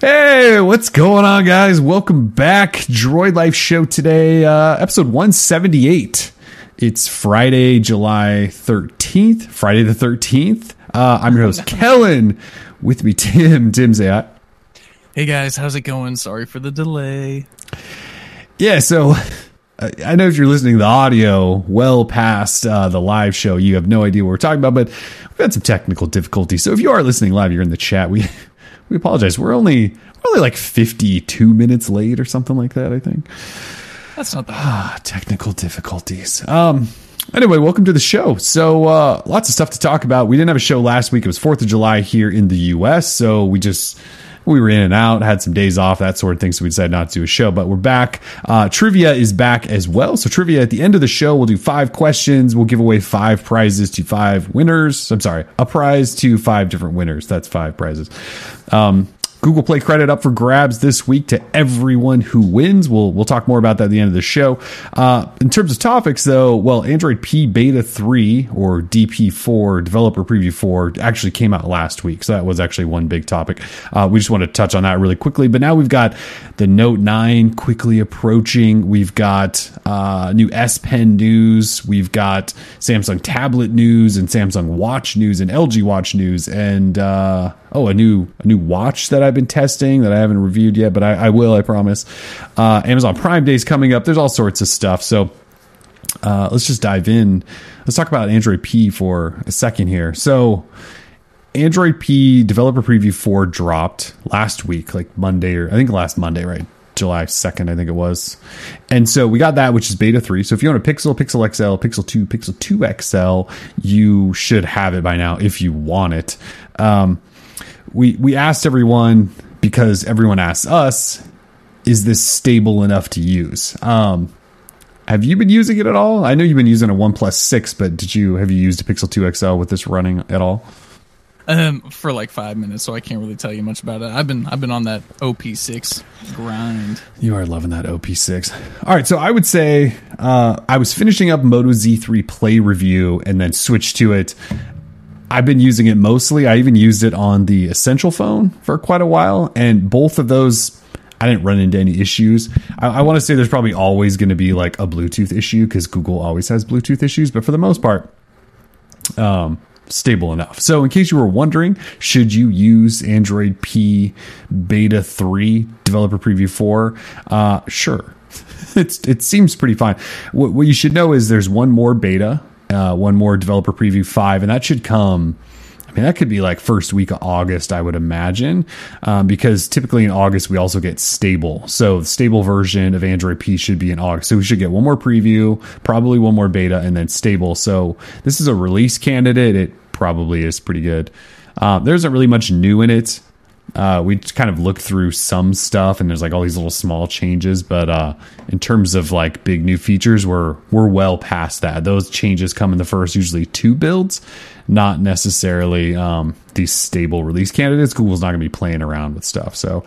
Hey, what's going on, guys? Welcome back. Droid Life Show today, uh, episode 178. It's Friday, July 13th. Friday the 13th. Uh, I'm your host, Kellen. With me, Tim. Tim Zayat. Hey guys, how's it going? Sorry for the delay. Yeah, so I I know if you're listening to the audio well past uh, the live show, you have no idea what we're talking about, but we've had some technical difficulties. So if you are listening live, you're in the chat. We we apologize. We're only we're only like 52 minutes late or something like that. I think. That's not that. Ah, technical difficulties. Um. Anyway, welcome to the show. So, uh, lots of stuff to talk about. We didn't have a show last week. It was Fourth of July here in the U.S., so we just we were in and out, had some days off, that sort of thing. So we decided not to do a show, but we're back. Uh, trivia is back as well. So trivia at the end of the show, we'll do five questions. We'll give away five prizes to five winners. I'm sorry, a prize to five different winners. That's five prizes. Um, Google Play credit up for grabs this week to everyone who wins. We'll we'll talk more about that at the end of the show. Uh, in terms of topics, though, well, Android P Beta three or DP four Developer Preview four actually came out last week, so that was actually one big topic. Uh, we just want to touch on that really quickly. But now we've got the Note nine quickly approaching. We've got uh, new S Pen news. We've got Samsung tablet news and Samsung Watch news and LG Watch news and uh, oh a new a new watch that I've been testing that I haven't reviewed yet, but I, I will, I promise. Uh, Amazon Prime Day is coming up. There's all sorts of stuff. So uh, let's just dive in. Let's talk about Android P for a second here. So Android P Developer Preview 4 dropped last week, like Monday or I think last Monday, right? July 2nd, I think it was. And so we got that, which is beta 3. So if you want a Pixel, Pixel XL, Pixel 2, Pixel 2 XL, you should have it by now if you want it. Um, we we asked everyone because everyone asked us, is this stable enough to use? Um, have you been using it at all? I know you've been using a OnePlus Six, but did you have you used a Pixel Two XL with this running at all? Um, for like five minutes, so I can't really tell you much about it. I've been I've been on that OP6 grind. You are loving that OP6. All right, so I would say uh, I was finishing up Moto Z3 Play review and then switched to it. I've been using it mostly. I even used it on the Essential phone for quite a while, and both of those, I didn't run into any issues. I, I want to say there's probably always going to be like a Bluetooth issue because Google always has Bluetooth issues, but for the most part, um, stable enough. So, in case you were wondering, should you use Android P Beta 3 Developer Preview 4? Uh, sure. It's, it seems pretty fine. What, what you should know is there's one more beta, uh, one more Developer Preview 5, and that should come. I mean, that could be like first week of August, I would imagine, um, because typically in August we also get stable. So the stable version of Android P should be in August. So we should get one more preview, probably one more beta, and then stable. So this is a release candidate. It probably is pretty good. Uh, there isn't really much new in it. Uh, we kind of looked through some stuff, and there's like all these little small changes. But uh, in terms of like big new features, we're we're well past that. Those changes come in the first usually two builds, not necessarily um, these stable release candidates. Google's not going to be playing around with stuff. So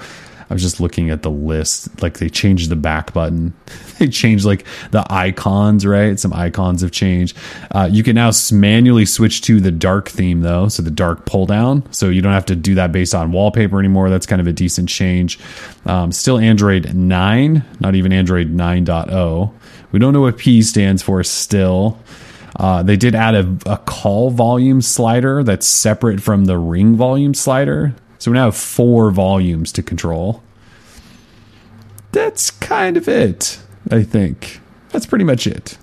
I was just looking at the list. Like they changed the back button. they changed like the icons, right? Some icons have changed. Uh, you can now manually switch to the dark theme though, so the dark pull down. So you don't have to do that based on wallpaper anymore. That's kind of a decent change. Um, still Android 9, not even Android 9.0. We don't know what P stands for still. Uh, they did add a, a call volume slider that's separate from the ring volume slider. So we now have four volumes to control. That's kind of it, I think. That's pretty much it.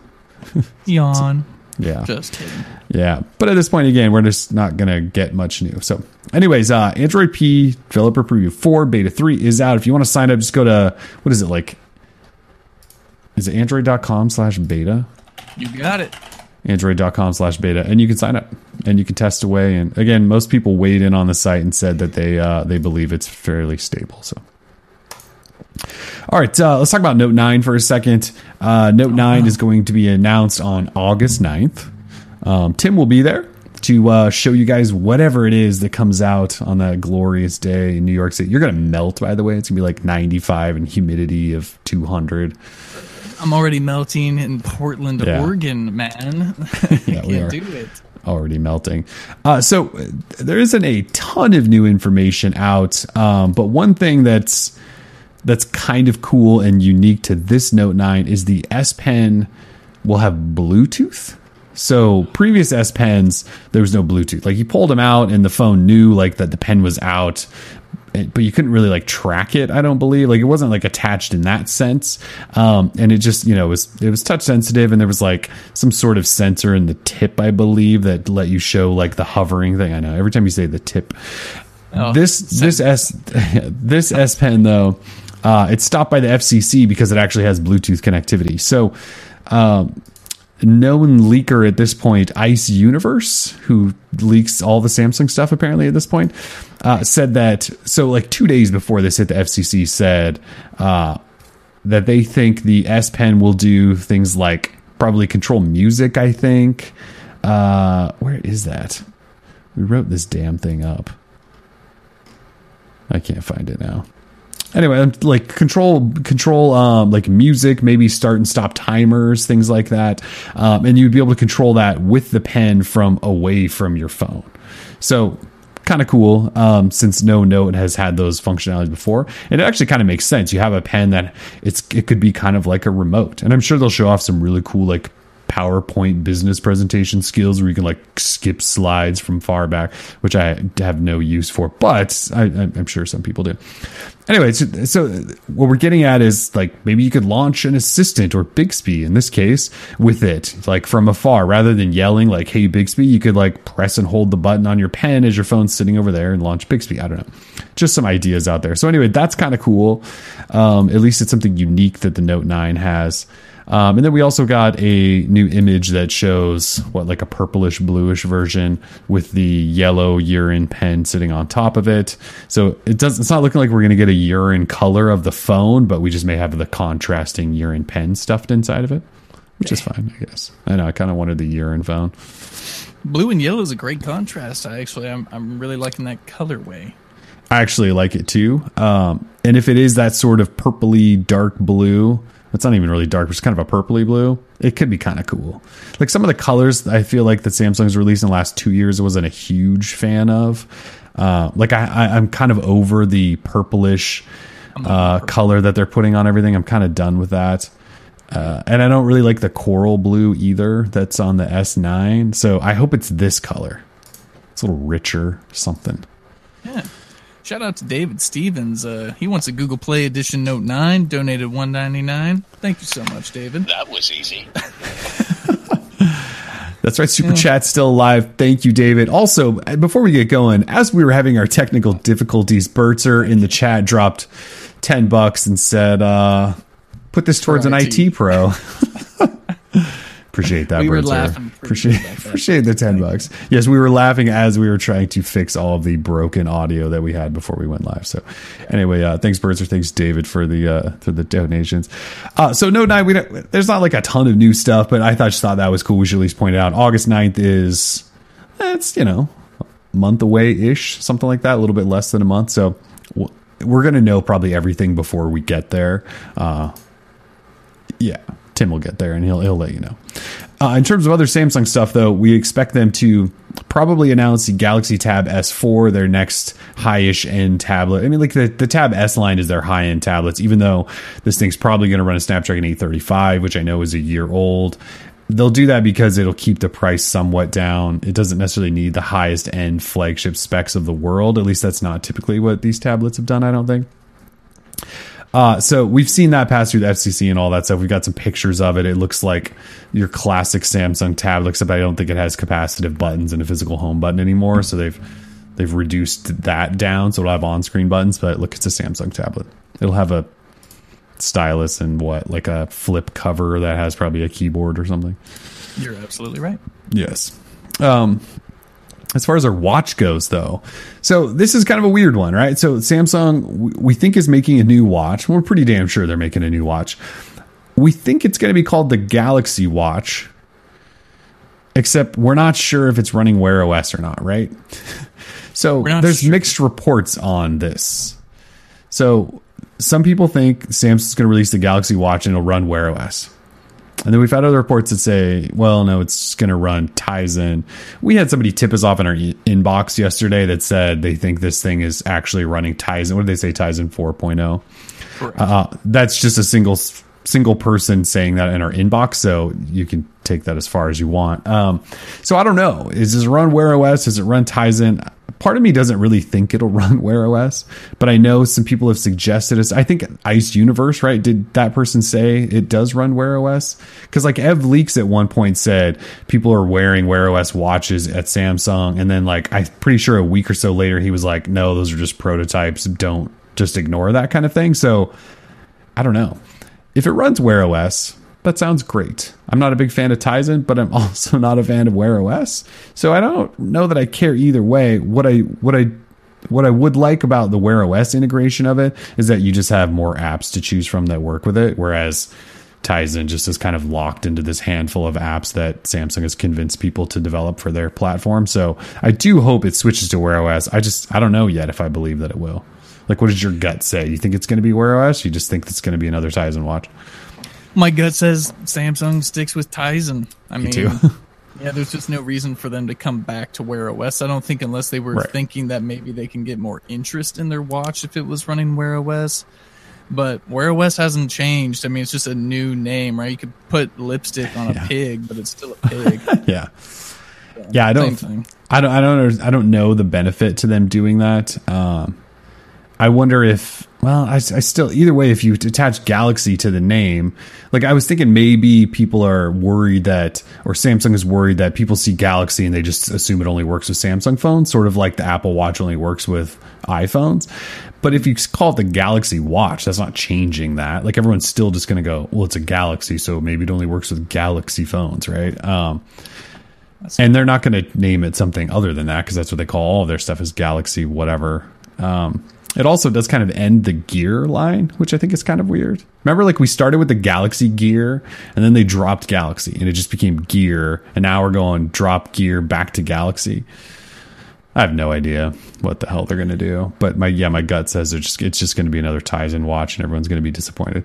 Yawn. Yeah. Just kidding. Yeah. But at this point, again, we're just not going to get much new. So, anyways, uh, Android P Developer Preview 4 Beta 3 is out. If you want to sign up, just go to, what is it like? Is it android.com slash beta? You got it. android.com slash beta and you can sign up and you can test away. And again most people weighed in on the site and said that they uh, they believe it's fairly stable so. All right uh, let's talk about note 9 for a second. Uh, note 9 is going to be announced on august 9th um, tim will be there to uh, show you guys whatever it is that comes out on that glorious day in new york city. You're gonna melt by the way. It's gonna be like 95 and humidity of 200 I'm already melting in Portland, Yeah. Oregon, man. Yeah, I we can't are. do it. already melting. Uh, so uh, there isn't a ton of new information out, um, but one thing that's that's kind of cool and unique to this Note 9 is the S Pen will have Bluetooth. So previous S Pens, there was no Bluetooth. Like you pulled them out and the phone knew like that the pen was out, but you couldn't really like track it. I don't believe like it wasn't like attached in that sense. Um, and it just you know it was it was touch sensitive and there was like some sort of sensor in the tip I believe that let you show like the hovering thing. I know every time you say the tip. Oh, this this S this S Pen though, uh, it's stopped by the FCC because it actually has Bluetooth connectivity. So. Um, known leaker at this point, Ice Universe, who leaks all the Samsung stuff apparently at this point, uh, said that. So, like two days before this hit, the FCC said uh, that they think the S Pen will do things like probably control music. I think. Uh, where is that? We wrote this damn thing up. I can't find it now anyway like control control um, like music maybe start and stop timers things like that. Um, and you'd be able to control that with the pen from away from your phone. So kind of cool um, since no note has had those functionalities before. And it actually kind of makes sense. You have a pen that it's it could be kind of like a remote. And i'm sure they'll show off some really cool like PowerPoint business presentation skills where you can like skip slides from far back, which I have no use for, but I, am sure some people do. Anyway, so, so, what we're getting at is like maybe you could launch an assistant or Bixby in this case with it, like from afar, rather than yelling like "Hey Bixby," you could like press and hold the button on your pen as your phone's sitting over there and launch Bixby. I don't know, just some ideas out there. So anyway, that's kind of cool. Um, at least it's something unique that the Note Nine has. Um, and then we also got a new image that shows what like a purplish bluish version with the yellow urine pen sitting on top of it. So it does it's not looking like we're going to get a urine color of the phone, but we just may have the contrasting urine pen stuffed inside of it, which is fine, I guess. I know I kind of wanted the urine phone. Blue and yellow is a great contrast. I actually I'm I'm really liking that colorway. I actually like it too. Um, and if it is that sort of purpley dark blue, it's not even really dark, but it's kind of a purpley blue. It could be kind of cool. Like some of the colors I feel like that Samsung's released in the last two years I wasn't a huge fan of. Uh, like I, I, am kind of over the purplish uh, color that they're putting on everything. I'm kind of done with that. Uh, and I don't really like the coral blue either that's on the S9. So I hope it's this color. It's a little richer, something. Yeah. Shout out to David Stevens. Uh, he wants a Google Play Edition Note 9, donated 199 Thank you so much, David. That was easy. That's right. Super yeah. chat still alive. Thank you, David. Also, before we get going, as we were having our technical difficulties, Bertzer in the chat dropped 10 bucks and said, uh, put this towards an IT pro. Appreciate that. We were laughing. Appreciate appreciate the ten bucks. Yes, we were laughing as we were trying to fix all of the broken audio that we had before we went live. So, anyway, uh, thanks Birds thanks David for the uh, for the donations. Uh, so no, nine, we don't, there's not like a ton of new stuff, but I thought just thought that was cool. We should at least point it out. August 9th is that's you know a month away ish, something like that, a little bit less than a month. So we're gonna know probably everything before we get there. Uh, yeah Tim will get there and he'll he'll let you know. Uh, in terms of other Samsung stuff, though, we expect them to probably announce the Galaxy Tab S4, their next high-ish end tablet. I mean, like the, the Tab S line is their high-end tablets, even though this thing's probably going to run a Snapdragon 835, which I know is a year old. They'll do that because it'll keep the price somewhat down. It doesn't necessarily need the highest end flagship specs of the world. At least that's not typically what these tablets have done, I don't think. Uh, so we've seen that pass through the FCC and all that stuff. We've got some pictures of it. It looks like your classic Samsung tablet, except I don't think it has capacitive buttons and a physical home button anymore. So they've they've reduced that down, so it'll have on-screen buttons. But look, it's a Samsung tablet. It'll have a stylus and what, like a flip cover that has probably a keyboard or something. You're absolutely right. Yes. Um, as far as our watch goes, though, so this is kind of a weird one, right? So Samsung, we think is making a new watch. We're pretty damn sure they're making a new watch. We think it's going to be called the Galaxy Watch, except we're not sure if it's running Wear OS or not, right? so there's sure. mixed reports on this. So some people think Samsung's going to release the Galaxy Watch and it'll run Wear OS. And then we've had other reports that say, well, no, it's just going to run Tizen. We had somebody tip us off in our e- inbox yesterday that said they think this thing is actually running Tizen. What did they say? Tizen 4.0. Uh, that's just a single single person saying that in our inbox, so you can take that as far as you want. Um, so I don't know. Is this run Wear OS? Does it run Tizen? Part of me doesn't really think it'll run Wear OS, but I know some people have suggested it. I think Ice Universe, right? Did that person say it does run Wear OS? Because like Ev Leaks at one point said people are wearing Wear OS watches at Samsung, and then like I'm pretty sure a week or so later he was like, no, those are just prototypes. Don't just ignore that kind of thing. So I don't know. If it runs Wear OS, that sounds great. I'm not a big fan of Tizen, but I'm also not a fan of Wear OS. So I don't know that I care either way. What I what I what I would like about the Wear OS integration of it is that you just have more apps to choose from that work with it, whereas Tizen just is kind of locked into this handful of apps that Samsung has convinced people to develop for their platform. So I do hope it switches to Wear OS. I just I don't know yet if I believe that it will. Like, what does your gut say? You think it's going to be Wear OS? You just think it's going to be another Tizen watch? My gut says Samsung sticks with Tizen. I Me mean, too. yeah, there's just no reason for them to come back to Wear OS. I don't think unless they were Right. thinking that maybe they can get more interest in their watch if it was running Wear OS. But Wear OS hasn't changed. I mean, it's just a new name, right? You could put lipstick on a Yeah. pig, but it's still a pig. yeah. Yeah, I don't. I don't. I don't. I don't know the benefit to them doing that. Um, I wonder if. Well, I, I still either way. If you attach Galaxy to the name, like I was thinking, maybe people are worried that, or Samsung is worried that people see Galaxy and they just assume it only works with Samsung phones, sort of like the Apple Watch only works with iPhones. But if you call it the Galaxy Watch, that's not changing that. Like everyone's still just going to go, well, it's a Galaxy, so maybe it only works with Galaxy phones, right? Um, and they're not going to name it something other than that because that's what they call all of their stuff is Galaxy whatever. Um, it also does kind of end the Gear line, which I think is kind of weird. Remember, like we started with the Galaxy Gear, and then they dropped Galaxy, and it just became Gear, and now we're going drop Gear back to Galaxy. I have no idea what the hell they're going to do, but my yeah, my gut says it's just it's just going to be another Tizen watch, and everyone's going to be disappointed.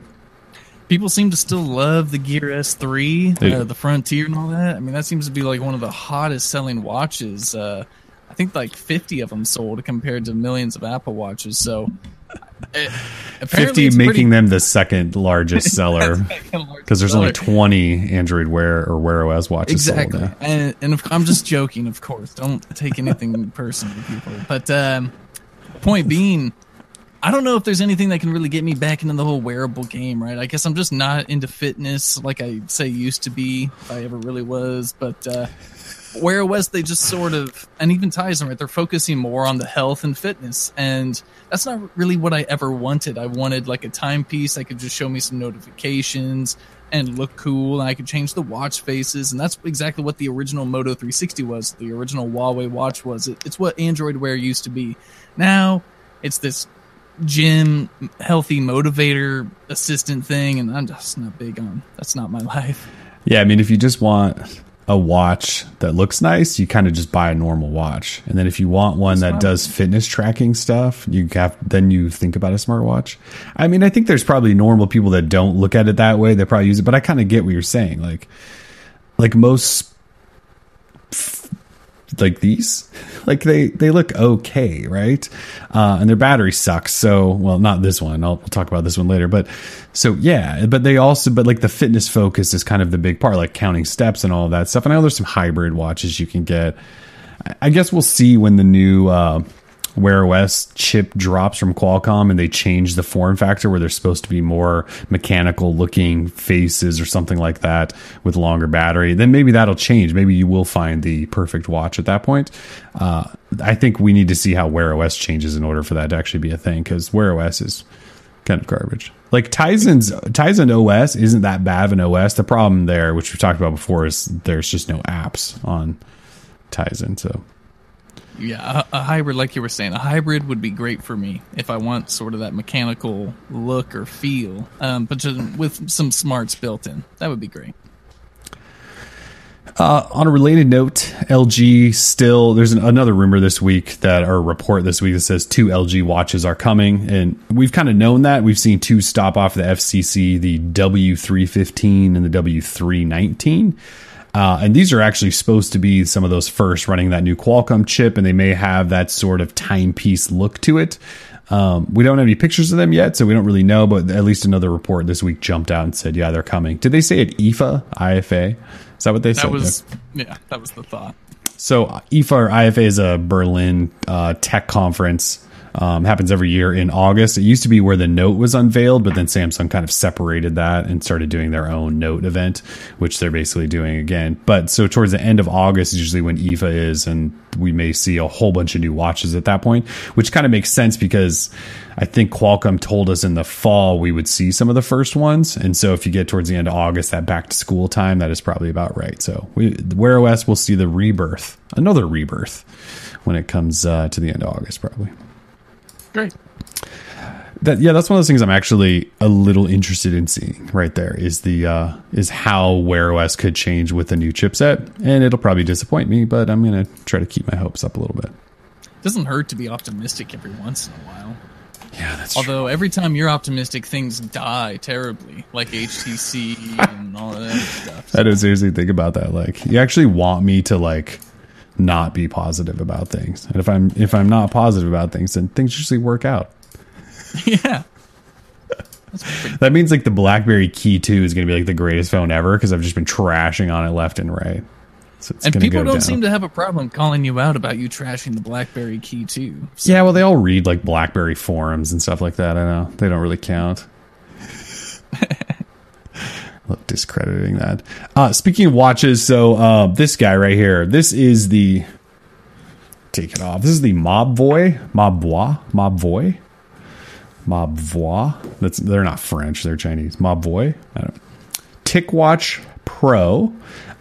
People seem to still love the Gear S3, uh, the Frontier, and all that. I mean, that seems to be like one of the hottest selling watches. Uh, I think like 50 of them sold compared to millions of Apple Watches. So, it, Fifty it's making pretty- them the second largest seller because there's only 20 Android Wear or Wear OS watches exactly. sold. And, and of, I'm just joking, of course. Don't take anything personally, people. But um, point being, I don't know if there's anything that can really get me back into the whole wearable game, right? I guess I'm just not into fitness like I say used to be, if I ever really was. But uh, Wear OS, they just sort of, and even Tizen, right? They're focusing more on the health and fitness. And that's not really what I ever wanted. I wanted like a timepiece that could just show me some notifications and look cool. And I could change the watch faces. And that's exactly what the original Moto 360 was. The original Huawei watch was. It, it's what Android Wear used to be. Now it's this gym healthy motivator assistant thing. And I'm just not big on that's not my life. Yeah, I mean, if you just want a watch that looks nice, you kind of just buy a normal watch. And then if you want one that does fitness tracking stuff, you have then you think about a smartwatch. I mean, I think there's probably normal people that don't look at it that way. They probably use it, but I kind of get what you're saying. Like, like most like these like they they look okay right? Uh and their battery sucks. So well not this one. I'll we'll talk about this one later but so yeah but they also but like the fitness focus is kind of the big part like counting steps and all that stuff. And i know there's some hybrid watches you can get. I- i guess we'll see when the new uh Wear OS chip drops from Qualcomm and they change the form factor where they're supposed to be more mechanical looking faces or something like that with longer battery, then maybe that'll change. Maybe you will find the perfect watch at that point. Uh, I think we need to see how Wear OS changes in order for that to actually be a thing because Wear OS is kind of garbage. Like Tizen's Tizen OS isn't that bad of an OS. The problem there, which we talked about before, is there's just no apps on Tizen. So Yeah, a, a hybrid, like you were saying, a hybrid would be great for me if I want sort of that mechanical look or feel, um, but just with some smarts built in. That would be great. Uh, on a related note, LG still there's an, another rumor this week that or report this week that says two LG watches are coming, and we've kind of known that. We've seen two stop off the FCC, the W315 and the W319. Uh, and these are actually supposed to be some of those first running that new Qualcomm chip, and they may have that sort of timepiece look to it. Um, we don't have any pictures of them yet, so we don't really know. But at least another report this week jumped out and said, "Yeah, they're coming." Did they say at IFA? IFA? Is that what they That said? was yeah, that was the thought. So IFA or IFA is a Berlin uh, tech conference. Um, happens every year in August. It used to be where the Note was unveiled, but then Samsung kind of separated that and started doing their own Note event, which they're basically doing again. But so towards the end of August is usually when IFA is, and we may see a whole bunch of new watches at that point, which kind of makes sense because I think Qualcomm told us in the fall we would see some of the first ones, and so if you get towards the end of August, that back to school time, that is probably about right. So we Wear OS will see the rebirth, another rebirth, when it comes uh, to the end of August, probably. Great. That yeah, that's one of those things I'm actually a little interested in seeing. Right there is the uh, is how Wear OS could change with the new chipset, and it'll probably disappoint me, but I'm gonna try to keep my hopes up a little bit. Doesn't hurt to be optimistic every once in a while. Yeah, that's Although every time you're optimistic, things die terribly, like HTC and all that stuff. I don't seriously think about that. Like, you actually want me to like not be positive about things, and if I'm if I'm not positive about things, then things usually work out. yeah. That means like the BlackBerry Key Two is going to be like the greatest phone ever because I've just been trashing on it left and right. So it's And people don't down. seem to have a problem calling you out about you trashing the BlackBerry Key Two. So, Yeah, well, they all read like BlackBerry forums and stuff like that. I know they don't really count. Look, discrediting that. Uh, speaking of watches, so uh, this guy right here, this is the. Take it off. This is the Mob Voy, Mob Voy, Mob Voy, Mob Voy. That's they're not French, they're Chinese. Mob Voy. I don't. TicWatch Pro.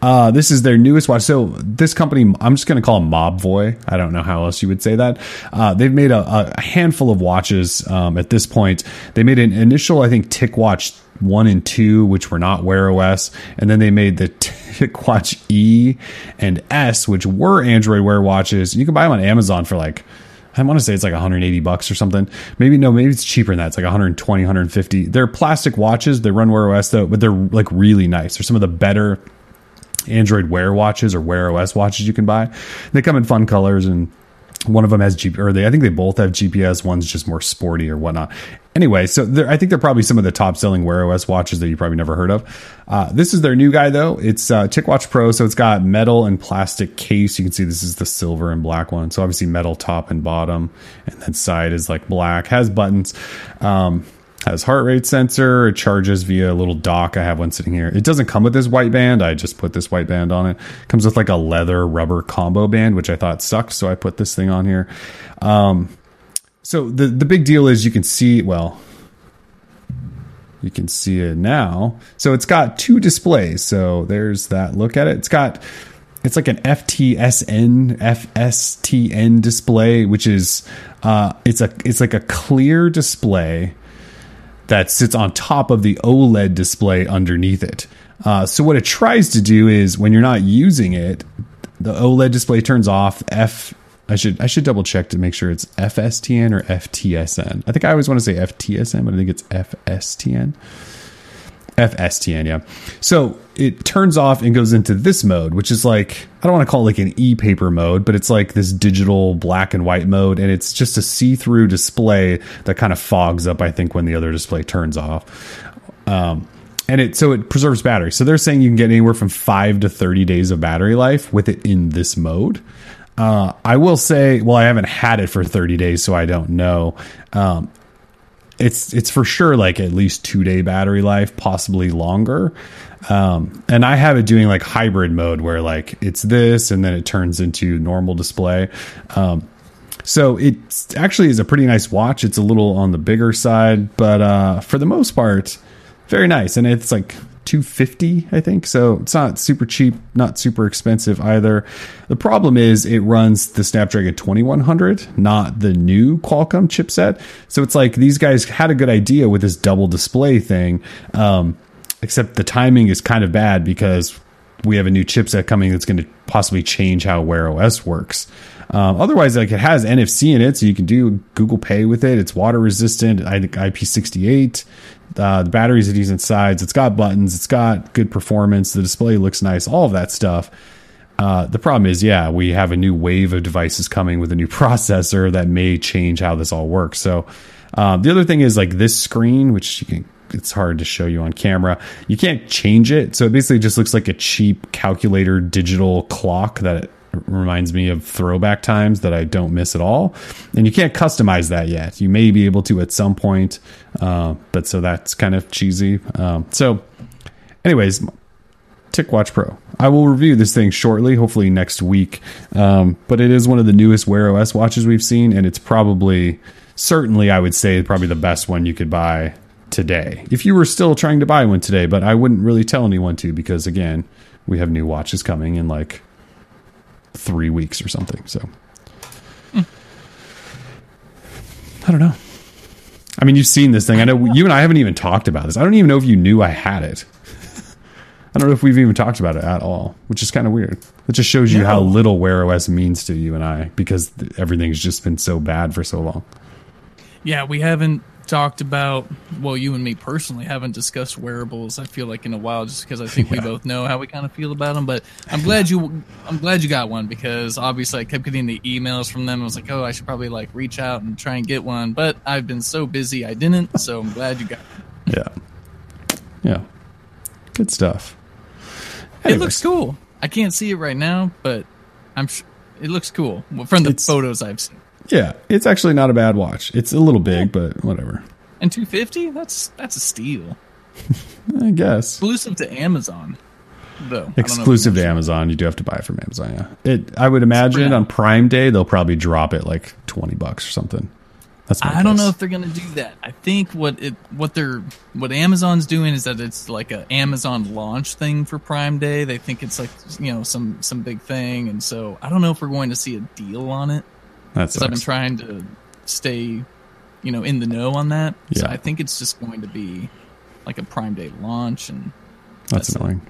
Uh, this is their newest watch. So this company, I'm just going to call them Mobvoi. I don't know how else you would say that. Uh, they've made a, a handful of watches um, at this point. They made an initial, I think, TicWatch one and two, which were not Wear OS, and then they made the TicWatch E and S, which were Android Wear watches. You can buy them on Amazon for like I want to say it's like 180 bucks or something. Maybe no, maybe it's cheaper than that. It's like 120, 150. They're plastic watches. They run Wear OS though, but they're like really nice. They're some of the better Android Wear watches or Wear OS watches you can buy. They come in fun colors and one of them has GPS, or they, I think they both have GPS. One's just more sporty or whatnot. Anyway, so I think they're probably some of the top selling Wear OS watches that you probably never heard of. Uh, this is their new guy though. It's uh, TicWatch Pro, so it's got metal and plastic case. You can see this is the silver and black one. So obviously metal top and bottom, and then side is like black. Has buttons. Um, has heart rate sensor. It charges via a little dock. I have one sitting here. It doesn't come with this white band. I just put this white band on it. Comes with like a leather rubber combo band, which I thought sucked, so I put this thing on here. Um, so the the big deal is you can see well. You can see it now. So it's got two displays. So there's that look at it. It's got it's like an FTSN FSTN display, which is uh, it's a it's like a clear display that sits on top of the OLED display underneath it. Uh, so what it tries to do is when you're not using it, the OLED display turns off. F I should I should double check to make sure it's FSTN or FTSN. I think I always want to say FTSN, but I think it's FSTN. FSTN, yeah. So it turns off and goes into this mode, which is like I don't want to call it like an e-paper mode, but it's like this digital black and white mode, and it's just a see-through display that kind of fogs up. I think when the other display turns off, um, and it so it preserves battery. So they're saying you can get anywhere from five to thirty days of battery life with it in this mode. Uh, I will say, well, I haven't had it for 30 days, so I don't know. Um, it's it's for sure like at least two day battery life, possibly longer. Um, and I have it doing like hybrid mode where like it's this and then it turns into normal display. Um, so it actually is a pretty nice watch. It's a little on the bigger side, but uh, for the most part, very nice. And it's like 250 i think. So it's not super cheap not super expensive either. The problem is it runs the snapdragon 2100 not the new qualcomm chipset. So it's like these guys had a good idea with this double display thing um, except the timing is kind of bad because we have a new chipset coming that's going to possibly change how Wear OS works. Um, otherwise, like it has NFC in it, so you can do Google Pay with it. It's water resistant. I think IP68. Uh, the batteries are decent size. It's got buttons. It's got good performance. The display looks nice. All of that stuff. Uh, the problem is, yeah, we have a new wave of devices coming with a new processor that may change how this all works. So, um, the other thing is like this screen, which you can, it's hard to show you on camera. You can't change it. So it basically just looks like a cheap calculator digital clock that reminds me of throwback times that I don't miss at all. And you can't customize that yet. You may be able to at some point, uh, but so that's kind of cheesy. Um, so, anyways, TicWatch Pro. I will review this thing shortly, hopefully next week. Um, but it is one of the newest Wear OS watches we've seen, and it's probably, certainly, I would say, probably the best one you could buy today. If you were still trying to buy one today, but I wouldn't really tell anyone to because, again, we have new watches coming in like three weeks or something. So, I don't know. I mean, you've seen this thing. I know you and I haven't even talked about this. I don't even know if you knew I had it. I don't know if we've even talked about it at all, which is kind of weird. It just shows you No. how little Wear OS means to you and I because everything's just been so bad for so long. Yeah, we haven't talked about. Well, you and me personally haven't discussed wearables. I feel like in a while, just because I think we both know how we kind of feel about them. But I'm glad you. I'm glad you got one because obviously I kept getting the emails from them. I was like, oh, I should probably like reach out and try and get one. But I've been so busy, I didn't. So I'm glad you got. One. Yeah. Yeah. Good stuff. It looks cool. I can't see it right now, but I'm. Sh- it looks cool from the It's- photos I've seen. Yeah, it's actually not a bad watch. It's a little big, but whatever. And 250, that's that's a steal. I guess. Exclusive to Amazon, though. I don't know if Exclusive to Amazon. You do have to buy it from Amazon, yeah. It I would imagine on Prime Day they'll probably drop it like 20 bucks or something. That's I don't know if they're gonna do that. I think what it what they're what Amazon's doing is that it's like a Amazon launch thing for Prime Day. They think it's like you know some some big thing, and so I don't know if we're going to see a deal on it That because I've been trying to stay you know in the know on that. So I think it's just going to be like a Prime Day launch, and That's that's it. annoying.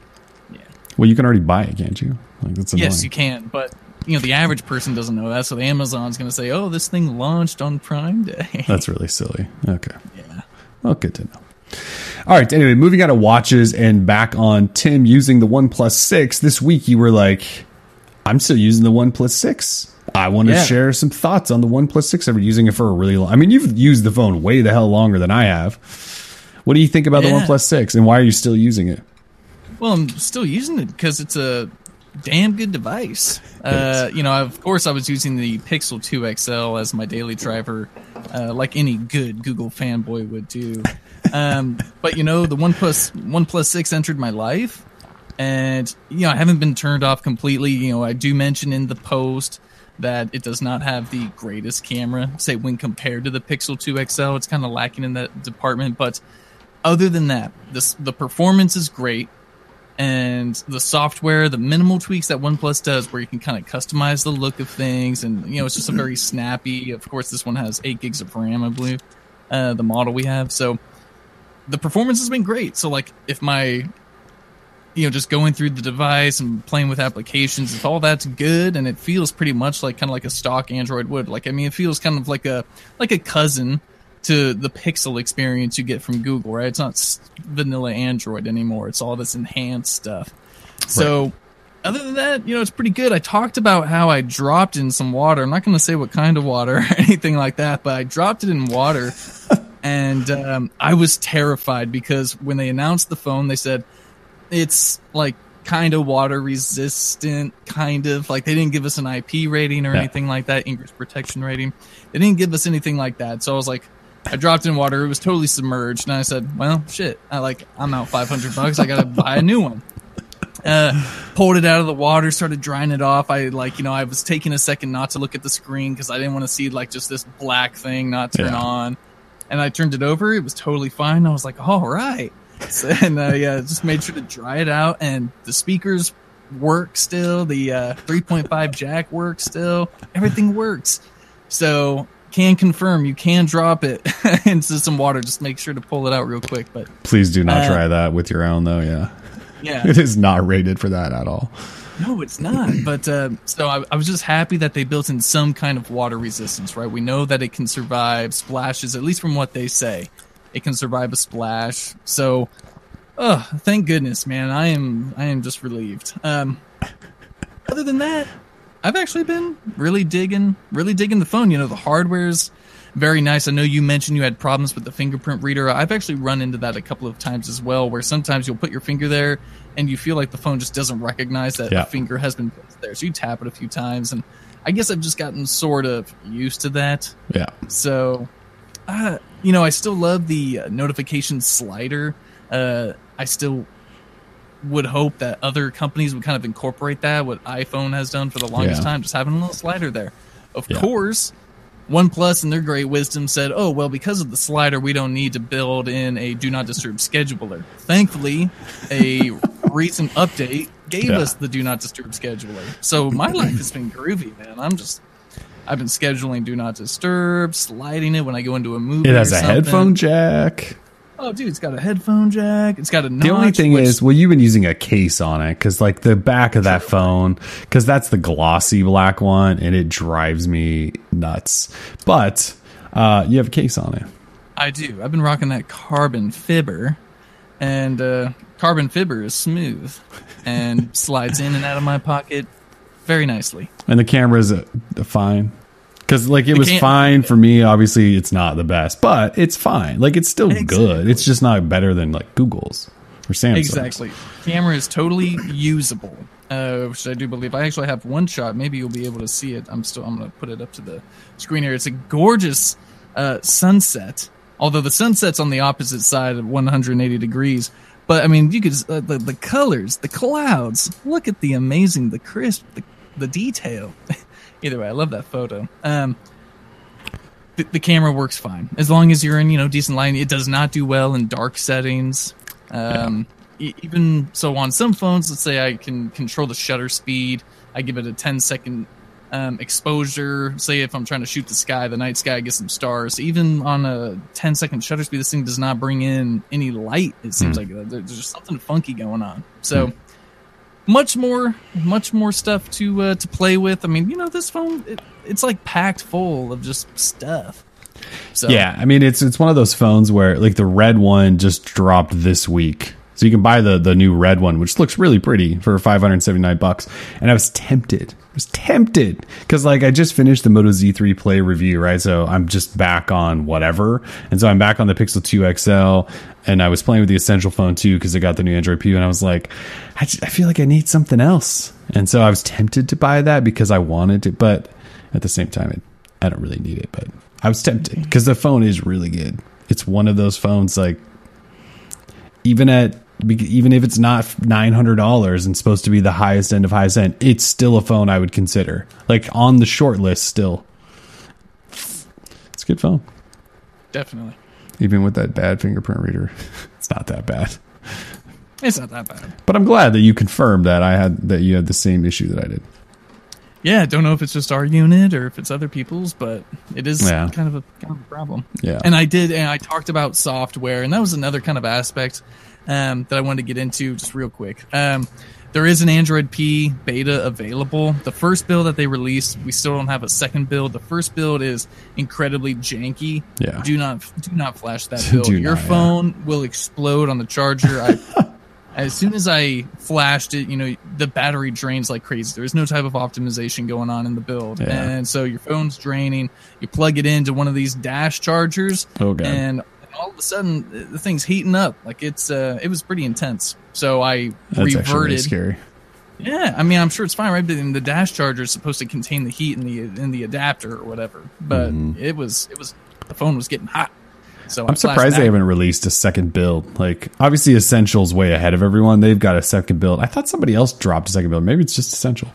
yeah, Well, you can already buy it, can't you? Like that's annoying. yes, you can, but. You know, the average person doesn't know that, so the Amazon's going to say, "Oh, this thing launched on Prime Day." That's really silly. Okay. yeah. Well, good to know. All right. Anyway, moving out of watches and back on Tim using the OnePlus Six. This week, you were like, "I'm still using the OnePlus Six. I want to Yeah. share some thoughts on the OnePlus Six. I've been using it for a really long. I mean, you've used the phone way the hell longer than I have. What do you think about the Yeah. OnePlus Six, and why are you still using it? Well, I'm still using it because it's a damn good device. Uh, you know, of course, I was using the Pixel 2 XL as my daily driver, uh, like any good Google fanboy would do. Um, but you know, the OnePlus OnePlus Six entered my life, and you know, I haven't been turned off completely. You know, I do mention in the post that it does not have the greatest camera. Say when compared to the Pixel 2 XL, it's kind of lacking in that department. But other than that, this the performance is great and the software, the minimal tweaks that OnePlus does, where you can kind of customize the look of things, and you know it's just a very snappy. Of course, this one has eight gigs of RAM, I believe, uh, the model we have. So the performance has been great. So like if my you know just going through the device and playing with applications, if all that's good and it feels pretty much like kind of like a stock Android would. Like I mean, it feels kind of like a like a cousin to the Pixel experience you get from Google, right? It's not vanilla Android anymore. It's all this enhanced stuff. So, other than that, you know, it's pretty good. I talked about how I dropped in some water. I'm not going to say what kind of water or anything like that, but I dropped it in water. and um, I was terrified because when they announced the phone, they said it's like kind of water resistant, kind of like they didn't give us an IP rating or Yeah. anything like that, Ingress protection rating. They didn't give us anything like that. So I was like, I dropped in water. It was totally submerged, and I said, "Well, shit. I like I'm out 500 bucks. I gotta buy a new one." Uh, pulled it out of the water, started drying it off. I like, you know, I was taking a second not to look at the screen because I didn't want to see like just this black thing not turn Yeah. on. And I turned it over. It was totally fine. I was like, all right. And uh, yeah, just made sure to dry it out. And the speakers work still. The uh, 3.5 jack works still. Everything works. So can confirm you can drop it into some water. Just make sure to pull it out real quick. But Please do not Uh, try that with your own, though. Yeah. Yeah. it is not rated for that at all. No, it's not. But uh, so I, I was just happy that they built in some kind of water resistance, right? We know that it can survive splashes, at least from what they say. It can survive a splash. So, oh, thank goodness, man. I am I am just relieved. Um, other than that, I've actually been really digging, really digging the phone. You know, the hardware's very nice. I know you mentioned you had problems with the fingerprint reader. I've actually run into that a couple of times as well, where sometimes you'll put your finger there and you feel like the phone just doesn't recognize that Yeah. a finger has been placed there. So you tap it a few times, and I guess I've just gotten sort of used to that. Yeah. So, uh, you know, I still love the uh, notification slider. Uh, I still would hope that other companies would kind of incorporate that, what iPhone has done for the longest Yeah. time, just having a little slider there. Of Yeah. course, OnePlus, in their great wisdom, said, "Oh well, because of the slider, we don't need to build in a do not disturb scheduler." Thankfully, a recent update gave Yeah. us the do not disturb scheduler. So my life has been groovy, man. I'm just. I've been scheduling do not disturb, sliding it when I go into a movie. It has a something. headphone jack. Oh, dude, it's got a headphone jack. It's got a. The only thing which- is, well, you've been using a case on it because, like, the back of that phone, because that's the glossy black one, and it drives me nuts. But uh, you have a case on it. I do. I've been rocking that carbon fiber, and uh, carbon fiber is smooth and slides in and out of my pocket very nicely. And the camera's uh, fine. Because, like, it was cam- fine for me. Obviously, it's not the best, but it's fine. Like, it's still good. It's just not better than, like, Google's or Samsung's. Exactly. Camera is totally usable, uh, which I do believe. I actually have one shot. Maybe you'll be able to see it. I'm still. I'm going to put it up to the screen here. It's a gorgeous uh, sunset. Although the sunset's on the opposite side of 180 degrees. But I mean, you could uh, the the colors, the clouds. Look at the amazing, the crisp, the the detail. Either way, I love that photo. Um, the, the camera works fine as long as you're in you know decent lighting. It does not do well in dark settings. Um, e- even so, on some phones, let's say I can control the shutter speed. I give it a 10 second um, exposure. Say if I'm trying to shoot the sky, the night sky, get some stars. Even on a 10 second shutter speed, this thing does not bring in any light. It seems like uh, there's just something funky going on. So much more, much more stuff to uh, to play with. I mean, you know, this phone it, it's like packed full of just stuff. So Yeah, I mean it's it's one of those phones where like the red one just dropped this week. So you can buy the the new red one, which looks really pretty for 579 bucks. And I was tempted. I was tempted cuz like I just finished the Moto Z3 Play review, right? So I'm just back on whatever. And so I'm back on the Pixel 2 XL and I was playing with the Essential phone too cuz I got the new Android P and I was like I, just, I feel like I need something else. And so I was tempted to buy that because I wanted to, but at the same time it, I don't really need it, but I was tempted because the phone is really good. It's one of those phones like even at even if it's not nine hundred dollars and supposed to be the highest end of highest end, it's still a phone I would consider like on the short list. Still, it's a good phone, definitely. even with that bad fingerprint reader. It's not that bad, It's not that bad. but I'm glad that you confirmed that I had that you had the same issue that I did. Yeah, I don't know if it's just our unit or if it's other people's, but it is Yeah. kind of a kind of a problem. Yeah. And I did, and I talked about software, and that was another kind of aspect um, that I wanted to get into just real quick. Um, there is an Android P beta available. The first build that they released, we still don't have a second build. The first build is incredibly janky. Yeah. Do not do not flash that build. Do Your not, yeah. phone will explode on the charger. I as soon as I flashed it, you know, the battery drains like crazy. There's no type of optimization going on in the build. Yeah. And so your phone's draining. You plug it into one of these dash chargers Oh, God. and all of a sudden the- the thing's heating up. Like it's uh it was pretty intense. So I That's actually really reverted. scary. Yeah, I mean, I'm sure it's fine, right? But the dash charger is supposed to contain the heat in the in the adapter or whatever. But it was it was the phone was getting hot. So I'm surprised they haven't released a second build. Like, obviously, Essential's way ahead of everyone. They've got a second build. I thought somebody else dropped a second build. Maybe it's just Essential.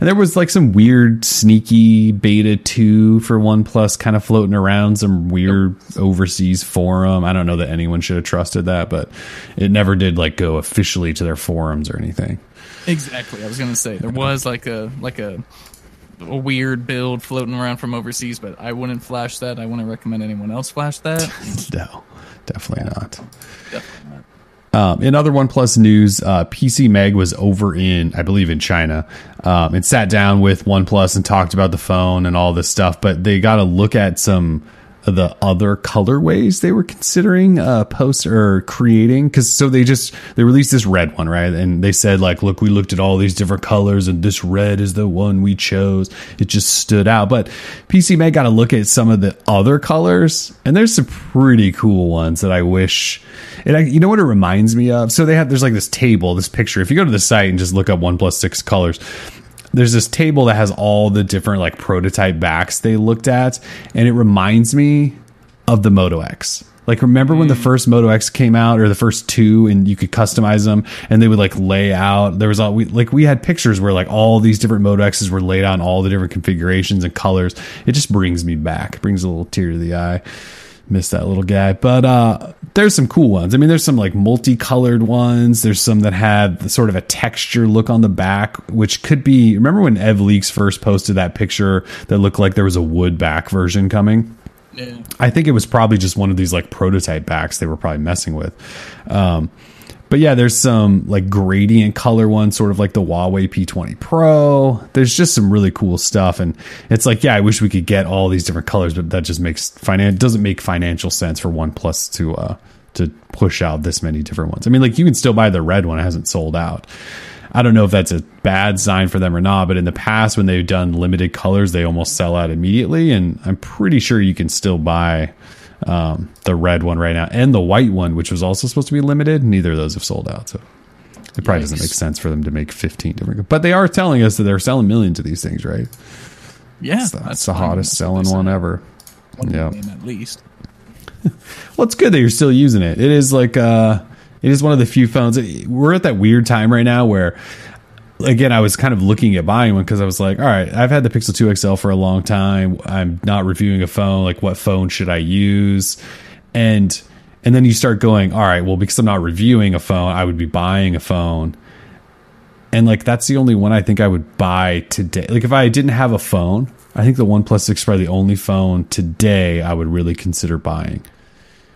And there was like some weird, sneaky beta 2 for OnePlus kind of floating around some weird overseas forum. I don't know that anyone should have trusted that, but it never did like go officially to their forums or anything. Exactly. I was gonna say there was like a like a a weird build floating around from overseas, but I wouldn't flash that. I wouldn't recommend anyone else flash that. No, definitely not. Definitely not. Um, in other OnePlus news, uh, PCMag was over in, I believe, in China, um, and sat down with OnePlus and talked about the phone and all this stuff. But they got to look at some the other colorways they were considering uh post or creating? Because so they just they released this red one right? And they said like look we looked at all these different colors and this red is the one we chose. It just stood out. But PCMag got to look at some of the other colors and there's some pretty cool ones that i wish and I, you know what it reminds me of? So they have there's like this table this picture. If you go to the site and just look up OnePlus six colors there's this table that has all the different like prototype backs they looked at, and it reminds me of the Moto X. Like remember when the Mm. first Moto X came out, or the first two, and you could customize them, and they would like lay out. There was all we like we had pictures where like all these different Moto X's were laid out in all the different configurations and colors. It just brings me back, It brings a little tear to the eye. Miss that little guy, but uh, there's some cool ones. I mean, there's some like multicolored ones. There's some that had sort of a texture look on the back, which could be. Remember when Ev Leaks first posted that picture that looked like there was a wood back version coming? Yeah. I think it was probably just one of these like prototype backs they were probably messing with. Um, but yeah, there's some like gradient color ones, sort of like the Huawei P20 Pro. There's just some really cool stuff, and it's like, yeah, I wish we could get all these different colors, but that just makes finan doesn't make financial sense for OnePlus to uh to push out this many different ones. I mean, like you can still buy the red one; it hasn't sold out. I don't know if that's a bad sign for them or not, but in the past, when they've done limited colors, they almost sell out immediately. And I'm pretty sure you can still buy um, the red one right now and the white one, which was also supposed to be limited. Neither of those have sold out. So it probably doesn't make sense for them to make 15 different. But they are telling us that they're selling millions of these things, right? Yeah. That's the, that's the hottest That's selling one ever. One Yeah. at least. Well, it's good that you're still using it. It is like uh it is one of the few phones. We're at that weird time right now where again, I was kind of looking at buying one because I was like, all right, I've had the Pixel 2 XL for a long time. I'm not reviewing a phone. Like, what phone should I use? And and then you start going, all right, well, because I'm not reviewing a phone, I would be buying a phone. And like that's the only one I think I would buy today. Like if I didn't have a phone, I think the OnePlus 6 is probably the only phone today I would really consider buying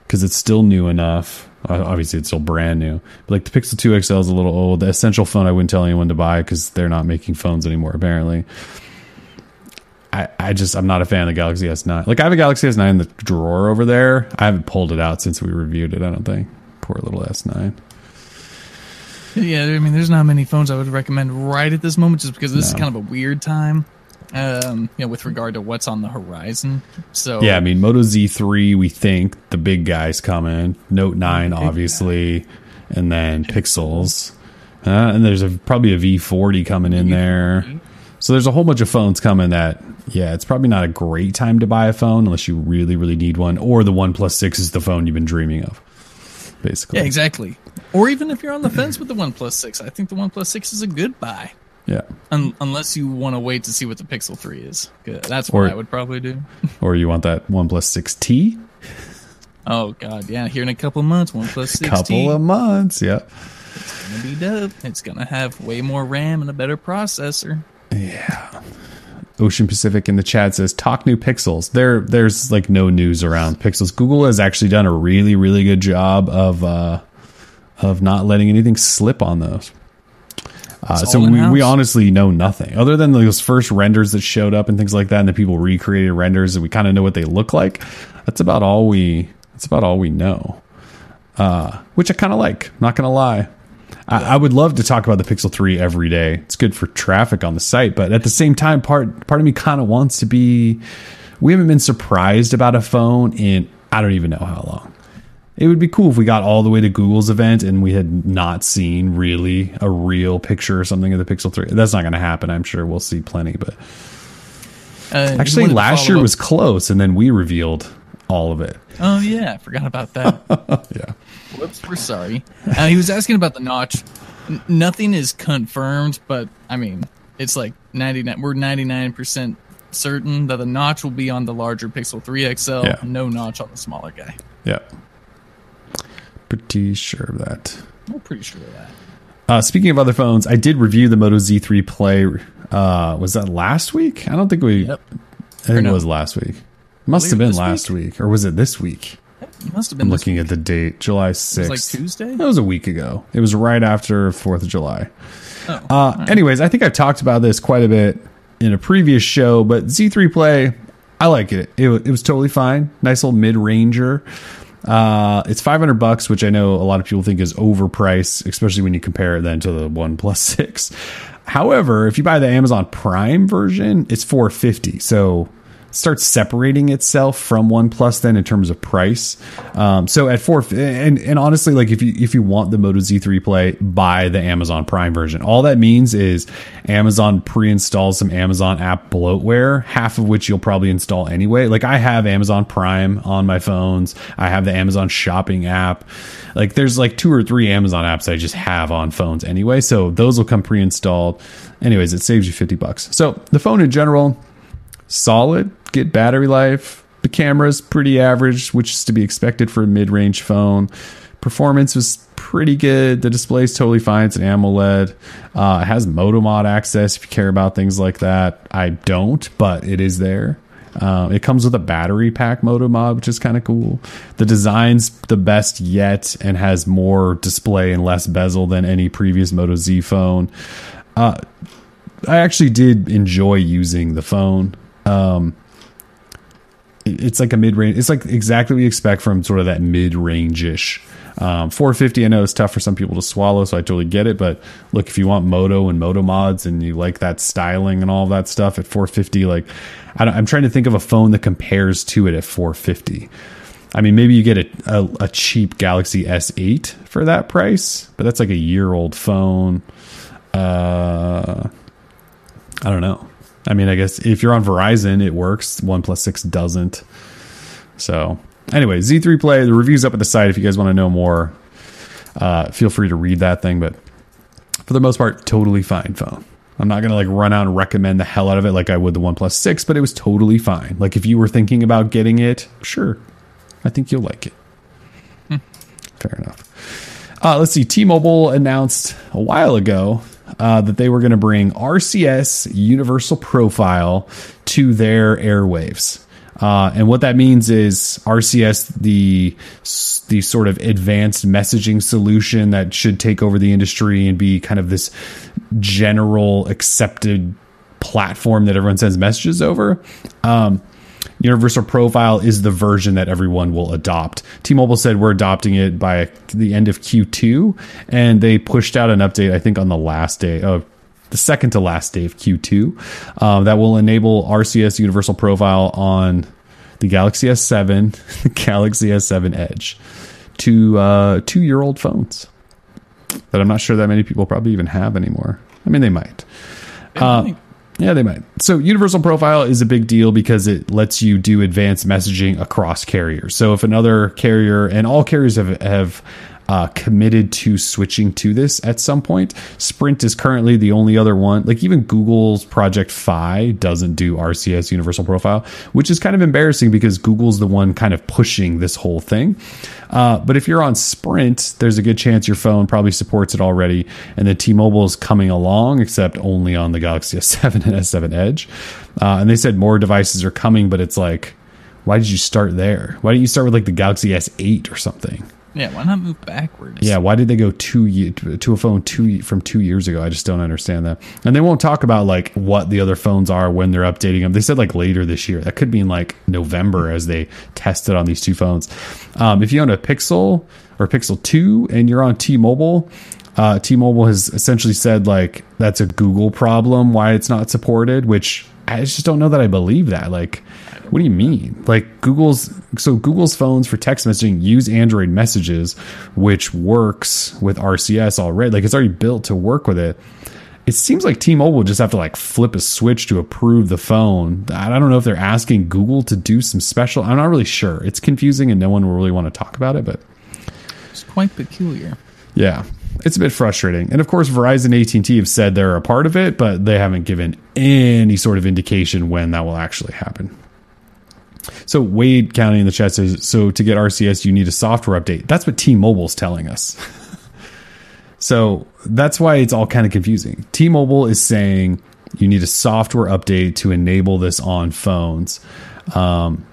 because it's still new enough. Obviously, it's still brand new. But like the Pixel 2 XL is a little old. The essential phone I wouldn't tell anyone to buy because they're not making phones anymore. Apparently, I I just I'm not a fan of the Galaxy S9. Like I have a Galaxy S9 in the drawer over there. I haven't pulled it out since we reviewed it. I don't think. Poor little S9. Yeah, I mean, there's not many phones I would recommend right at this moment, just because this is kind of a weird time. Um, you know, with regard to what's on the horizon. So Yeah, I mean Moto Z3. We think the big guys coming. Note 9, obviously, and then Pixels. Uh, and there's a probably a V40 coming in there. So there's a whole bunch of phones coming that, yeah, it's probably not a great time to buy a phone unless you really, really need one, or the One 6 is the phone you've been dreaming of, basically. yeah, exactly. Or even if you're on the fence with the OnePlus Six, I think the OnePlus Six is a good buy. Yeah. Un- unless you want to wait to see what the Pixel 3 is. That's Or- what I would probably do. Or you want that One 6T? Oh god, yeah. Here in a couple months, OnePlus 6T. Couple of months. Yeah. It's gonna be dope. It's gonna have way more RAM and a better processor. Yeah. Ocean Pacific in the chat says talk new pixels. There there's like no news around pixels. Google has actually done a really really good job of uh of not letting anything slip on those. Uh, so we, we honestly know nothing other than those first renders that showed up and things like that, and the people recreated renders and we kind of know what they look like. That's about all we. That's about all we know. Uh, which I kind of like. Not gonna lie. I, I would love to talk about the Pixel 3 every day. It's good for traffic on the site, but at the same time, part part of me kind of wants to be. We haven't been surprised about a phone in I don't even know how long. It would be cool if we got all the way to Google's event and we had not seen really a real picture or something of the Pixel 3. That's not going to happen. I'm sure we'll see plenty, but Uh, actually last year up- was close and then we revealed all of it. Oh yeah, I forgot about that. Yeah. Whoops, we're sorry. Uh, he was asking about the notch. N- nothing is confirmed, but I mean, it's like ninety nine. We're ninety nine percent certain that the notch will be on the larger Pixel 3 XL. Yeah. No notch on the smaller guy. Yeah. Pretty sure of that. We're pretty sure of that. Uh, speaking of other phones, I did review the Moto Z3 Play. Uh, was that last week? I don't think we. Yep. I think no. it was last week. Must have been last this week. or was it this week? It must have been I'm looking at the date, July 6th. It was like Tuesday? That was a week ago. It was right after 4th of July. Oh, Uh, Anyways, I think I've talked about this quite a bit in a previous show, but Z3 Play, I like it. It, it was totally fine. Nice little mid ranger. Uh, it's 500 bucks, which I know a lot of people think is overpriced, especially when you compare it then to the OnePlus 6. However, if you buy the Amazon Prime version, it's 450. So starts separating itself from OnePlus then in terms of price. Um, so at four and and honestly, like if you if you want the Moto Z3 Play, buy the Amazon Prime version. All that means is Amazon pre-installs some Amazon app bloatware, half of which you'll probably install anyway. Like I have Amazon Prime on my phones. I have the Amazon Shopping app. Like there's like two or three Amazon apps I just have on phones anyway. So those will come pre-installed. Anyways, it saves you 50 bucks. So the phone in general, solid, good battery life. The camera's pretty average, which is to be expected for a mid-range phone. Performance was pretty good. The display's totally fine. It's an AMOLED. Uh, it has Motomod access if you care about things like that. I don't, but it is there. Uh, it comes with a battery pack Motomod, which is kind of cool. The design's the best yet and has more display and less bezel than any previous Moto Z phone. Uh, I actually did enjoy using the phone. Um, it's like a mid range. It's like exactly what you expect from sort of that mid range ish. Um, 450, I know it's tough for some people to swallow, so I totally get it. But look, if you want Moto and Moto mods and you like that styling and all that stuff at 450, like I don't, I'm trying to think of a phone that compares to it at 450. I mean, maybe you get a, a, a cheap Galaxy S8 for that price, but that's like a year old phone. Uh, I don't know. I mean, I guess if you're on Verizon, it works. OnePlus six doesn't. So, anyway, Z3 Play. The review's up at the site if you guys want to know more. Uh, feel free to read that thing, but for the most part, totally fine phone. I'm not gonna like run out and recommend the hell out of it like I would the OnePlus Six, but it was totally fine. Like if you were thinking about getting it, sure, I think you'll like it. Fair enough. Uh, let's see. T-Mobile announced a while ago uh, that they were going to bring RCS Universal Profile to their airwaves. Uh, and what that means is RCS, the the sort of advanced messaging solution that should take over the industry and be kind of this general accepted platform that everyone sends messages over. Um, Universal Profile is the version that everyone will adopt. T-Mobile said we're adopting it by the end of Q2, and they pushed out an update. I think on the last day of the second to last day of Q2 um, that will enable RCS Universal Profile on the Galaxy S7, the Galaxy S7 Edge, to uh, two year old phones that I'm not sure that many people probably even have anymore. I mean, they might. Uh, yeah, they might. So, Universal Profile is a big deal because it lets you do advanced messaging across carriers. So, if another carrier and all carriers have have uh, committed to switching to this at some point, Sprint is currently the only other one. Like even Google's Project Fi doesn't do RCS Universal Profile, which is kind of embarrassing because Google's the one kind of pushing this whole thing. Uh, but if you're on Sprint, there's a good chance your phone probably supports it already, and then T-Mobile is coming along, except only on the Galaxy S7 and S7 Edge. Uh, and they said more devices are coming, but it's like, why did you start there? Why didn't you start with like the Galaxy S8 or something? Yeah, why not move backwards? Yeah, why did they go two to a phone two from two years ago? I just don't understand that. And they won't talk about like what the other phones are when they're updating them. They said like later this year. That could be in like November as they test it on these two phones. Um, if you own a Pixel or Pixel Two and you're on T-Mobile, uh, T-Mobile has essentially said like that's a Google problem why it's not supported. Which I just don't know that I believe that. Like, what do you mean? Like Google's so Google's phones for text messaging use Android messages, which works with RCS already. Like it's already built to work with it. It seems like T-Mobile just have to like flip a switch to approve the phone. I don't know if they're asking Google to do some special. I'm not really sure. It's confusing and no one will really want to talk about it, but It's quite peculiar. yeah, it's a bit frustrating. And of course, Verizon and AT&T have said they're a part of it, but they haven't given any sort of indication when that will actually happen. So Wade County in the chat says, so to get RCS, you need a software update. That's what T-Mobile's telling us. so that's why it's all kind of confusing. T-Mobile is saying you need a software update to enable this on phones. Um,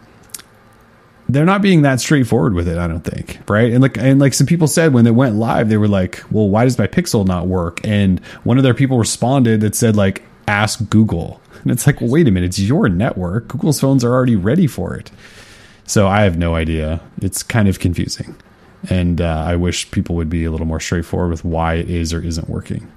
they're not being that straightforward with it. I don't think, right? And like and like some people said when they went live, they were like, "Well, why does my Pixel not work?" And one of their people responded that said like, "Ask Google." And it's like, well, wait a minute, it's your network. Google's phones are already ready for it. So I have no idea. It's kind of confusing. And uh, I wish people would be a little more straightforward with why it is or isn't working.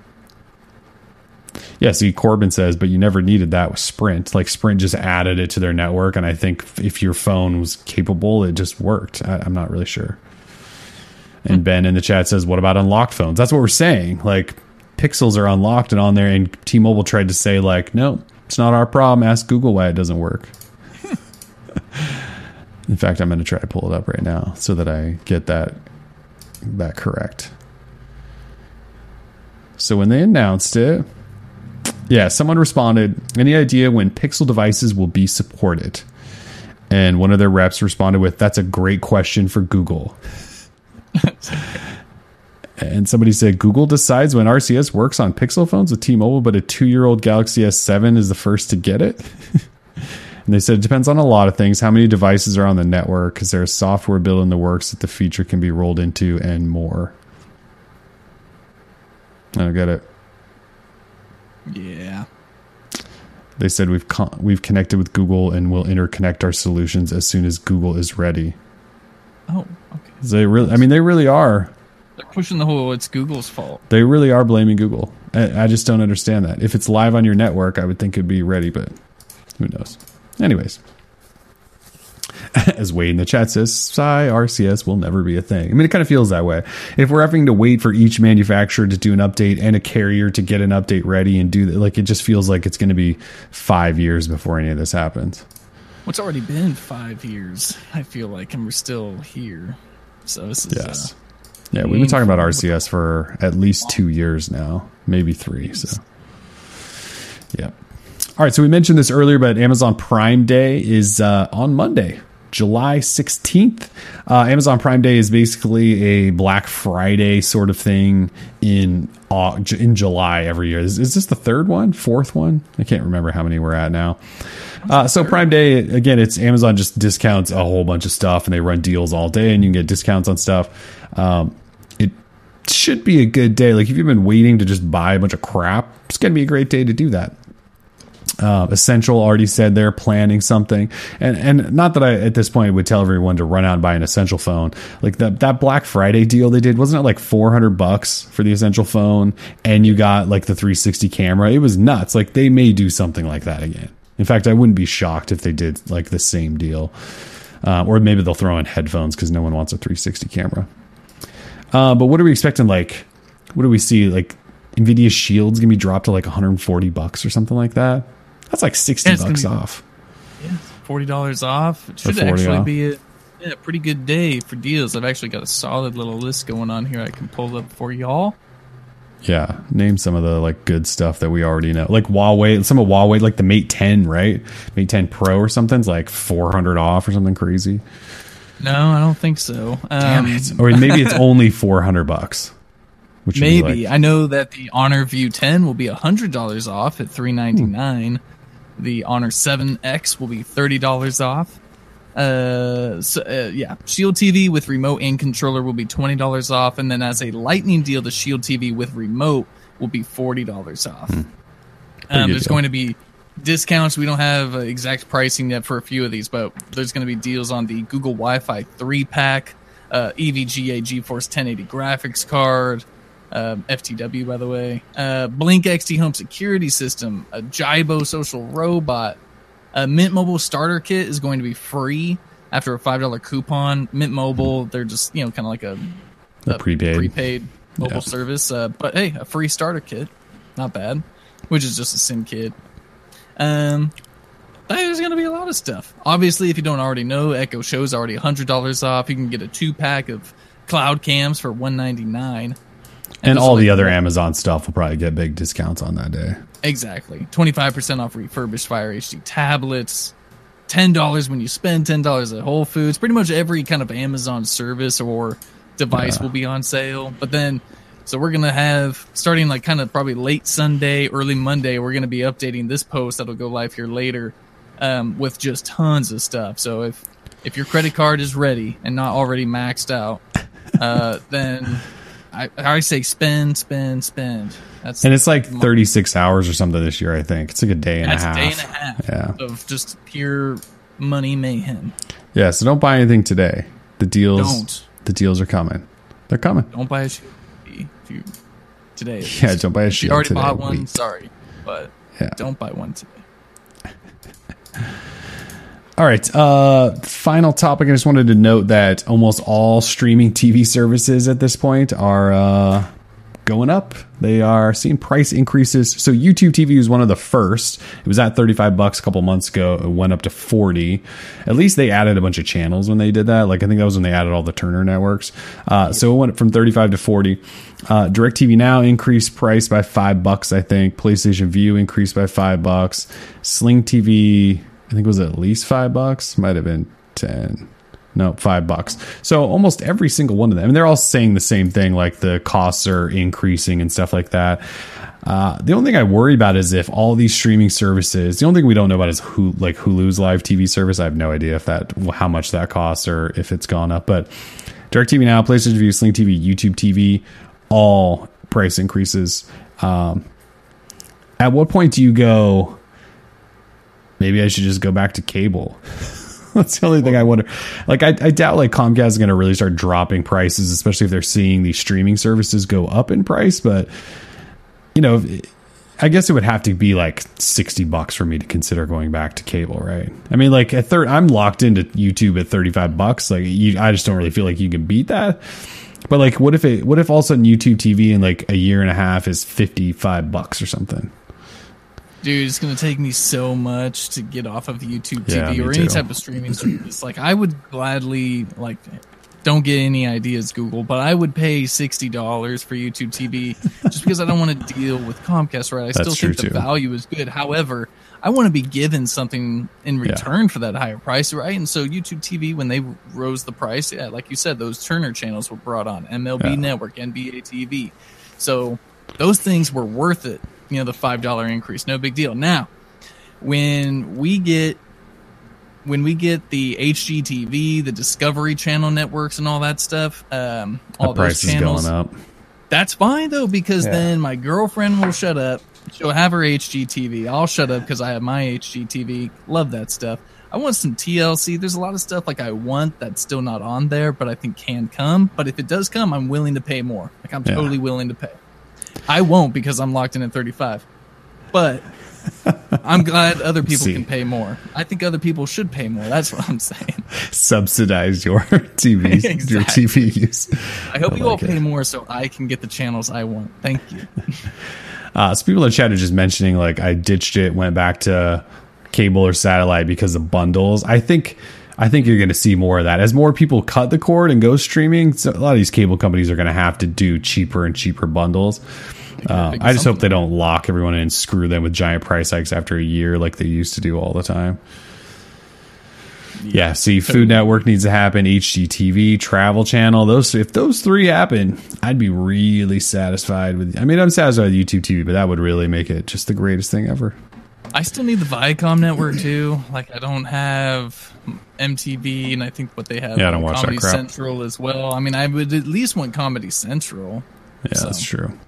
Yeah, see, Corbin says, but you never needed that with Sprint. Like Sprint just added it to their network, and I think if your phone was capable, it just worked. I, am not really sure. And Ben in the chat says, "What about unlocked phones?" That's what we're saying. Like Pixels are unlocked and on there, and T-Mobile tried to say, like, no, it's not our problem. Ask Google why it doesn't work. in fact, I'm going to try to pull it up right now so that I get that that correct. So when they announced it, yeah, someone responded, "Any idea when Pixel devices will be supported?" And one of their reps responded with, "That's a great question for Google." and somebody said Google decides when RCS works on Pixel phones with T-Mobile, but a two-year-old Galaxy S7 is the first to get it. and they said it depends on a lot of things: how many devices are on the network, is there a software built in the works that the feature can be rolled into, and more. I don't get it. Yeah. They said we've con- we've connected with Google and we'll interconnect our solutions as soon as Google is ready. Oh, okay. They really, I mean, they really are. Pushing the whole "it's Google's fault." They really are blaming Google. I, I just don't understand that. If it's live on your network, I would think it'd be ready, but who knows? Anyways, as Wade in the chat says, Psy RCS will never be a thing. I mean, it kind of feels that way. If we're having to wait for each manufacturer to do an update and a carrier to get an update ready and do that, like it just feels like it's going to be five years before any of this happens. What's already been five years, I feel like, and we're still here. So this is yes. Uh, yeah, we've been talking about RCS for at least two years now, maybe three. So, yeah. All right, so we mentioned this earlier, but Amazon Prime Day is uh, on Monday. July 16th. Uh, Amazon Prime Day is basically a Black Friday sort of thing in uh, in July every year. Is, is, this the third one, fourth one? I can't remember how many we're at now. Uh, so Prime Day again, it's Amazon just discounts a whole bunch of stuff, and they run deals all day, and you can get discounts on stuff. Um, it should be a good day. Like if you've been waiting to just buy a bunch of crap, it's gonna be a great day to do that. Uh, Essential already said they're planning something, and and not that I at this point would tell everyone to run out and buy an Essential phone. Like that that Black Friday deal they did wasn't it like four hundred bucks for the Essential phone, and you got like the 360 camera. It was nuts. Like they may do something like that again. In fact, I wouldn't be shocked if they did like the same deal, uh, or maybe they'll throw in headphones because no one wants a 360 camera. Uh, but what are we expecting? Like, what do we see? Like Nvidia Shield's gonna be dropped to like 140 bucks or something like that. That's like sixty yeah, bucks off. Yeah, forty dollars off. It should actually off. be a yeah, pretty good day for deals. I've actually got a solid little list going on here. I can pull up for y'all. Yeah, name some of the like good stuff that we already know. Like Huawei, some of Huawei, like the Mate 10, right? Mate 10 Pro or something's like 400 off or something crazy. No, I don't think so. Damn um, it. Or maybe it's only 400 bucks. Which maybe like, I know that the Honor View 10 will be $100 off at 399. Hmm. The Honor 7X will be thirty dollars off. Uh, so, uh, yeah, Shield TV with remote and controller will be twenty dollars off, and then as a Lightning deal, the Shield TV with remote will be forty dollars off. Hmm. Um, there's deal. going to be discounts. We don't have uh, exact pricing yet for a few of these, but there's going to be deals on the Google Wi-Fi three pack, uh, EVGA GeForce 1080 graphics card, um, FTW, by the way. Uh, Blink XT Home Security System, a Jibo Social Robot, a Mint Mobile Starter Kit is going to be free after a five dollar coupon. Mint Mobile, they're just you know kind of like a, a, a, prepaid prepaid mobile yeah. service. Uh, but hey, a free starter kit, not bad. Which is just a SIM kit. Um, there's going to be a lot of stuff. Obviously, if you don't already know, Echo Show is already hundred dollars off. You can get a two pack of cloud cams for one ninety nine. And, all the other Amazon stuff will probably get big discounts on that day. Exactly. 25% off refurbished Fire HD tablets. $10 when you spend $10 at Whole Foods. Pretty much every kind of Amazon service or device yeah. will be on sale. But then, so we're going to have, starting like kind of probably late Sunday, early Monday, we're going to be updating this post that'll go live here later um, with just tons of stuff. So if if your credit card is ready and not already maxed out, uh, then I, I always say spend, spend, spend. That's and it's like 36 hours or something this year. I think it's like a day and a half. a day and a half. Yeah. Of just pure money mayhem. Yeah. So don't buy anything today. The deals. Don't. The deals are coming. They're coming. Don't buy a shoe if you today. Yeah. Don't buy a shoe. You already today. bought one. Sorry, but yeah. don't buy one today. All right. Uh, final topic. I just wanted to note that almost all streaming TV services at this point are uh, going up. They are seeing price increases. So YouTube TV was one of the first. It was at 35 bucks a couple months ago. It went up to 40. At least they added a bunch of channels when they did that. Like I think that was when they added all the Turner networks. Uh, so it went from 35 to 40. Uh, DirecTV Now increased price by five bucks. I think PlayStation Vue increased by five bucks. Sling TV I think it was at least five bucks. Might have been ten. No, five bucks. So almost every single one of them, and they're all saying the same thing, like the costs are increasing and stuff like that. Uh, the only thing I worry about is if all these streaming services. The only thing we don't know about is who, like Hulu's live TV service. I have no idea if that, how much that costs, or if it's gone up. But DirecTV Now, PlayStation Vue, Sling TV, YouTube TV, all price increases. Um, at what point do you go? Maybe I should just go back to cable. That's the only thing I wonder. Like, I, I doubt like Comcast is going to really start dropping prices, especially if they're seeing these streaming services go up in price. But you know, I guess it would have to be like sixty bucks for me to consider going back to cable, right? I mean, like at third, I'm locked into YouTube at thirty five bucks. Like, you, I just don't really feel like you can beat that. But like, what if it? What if all of a sudden YouTube TV in like a year and a half is fifty five bucks or something? Dude, it's gonna take me so much to get off of YouTube TV yeah, or any type of streaming service. Like, I would gladly like. Don't get any ideas, Google, but I would pay sixty dollars for YouTube TV just because I don't want to deal with Comcast. Right? I That's still think the too. value is good. However, I want to be given something in return yeah. for that higher price, right? And so YouTube TV, when they rose the price, yeah, like you said, those Turner channels were brought on, MLB yeah. Network, NBA TV. So those things were worth it you know the five dollar increase no big deal now when we get when we get the hgtv the discovery channel networks and all that stuff um all the those channels going up that's fine though because yeah. then my girlfriend will shut up she'll have her hgtv i'll shut up because i have my hgtv love that stuff I want some TLC. There's a lot of stuff like I want that's still not on there, but I think can come. But if it does come, I'm willing to pay more. Like I'm yeah. totally willing to pay. I won't because I'm locked in at 35. But I'm glad other people See. can pay more. I think other people should pay more. That's what I'm saying. Subsidize your TV, exactly. your TV use. I hope I you like all pay more so I can get the channels I want. Thank you. Uh, so people in chat are just mentioning like I ditched it, went back to cable or satellite because of bundles. I think I think you're going to see more of that as more people cut the cord and go streaming. So a lot of these cable companies are going to have to do cheaper and cheaper bundles. Uh, I just hope they don't lock everyone in and screw them with giant price hikes after a year like they used to do all the time. Yeah, see, Food Network needs to happen. HGTV, Travel Channel, those if those three happen, I'd be really satisfied with. I mean, I'm satisfied with YouTube TV, but that would really make it just the greatest thing ever. I still need the Viacom network too. Like I don't have MTV, and I think what they have. Yeah, I don't watch Comedy that crap. Central as well. I mean, I would at least want Comedy Central. Yeah, so. that's true.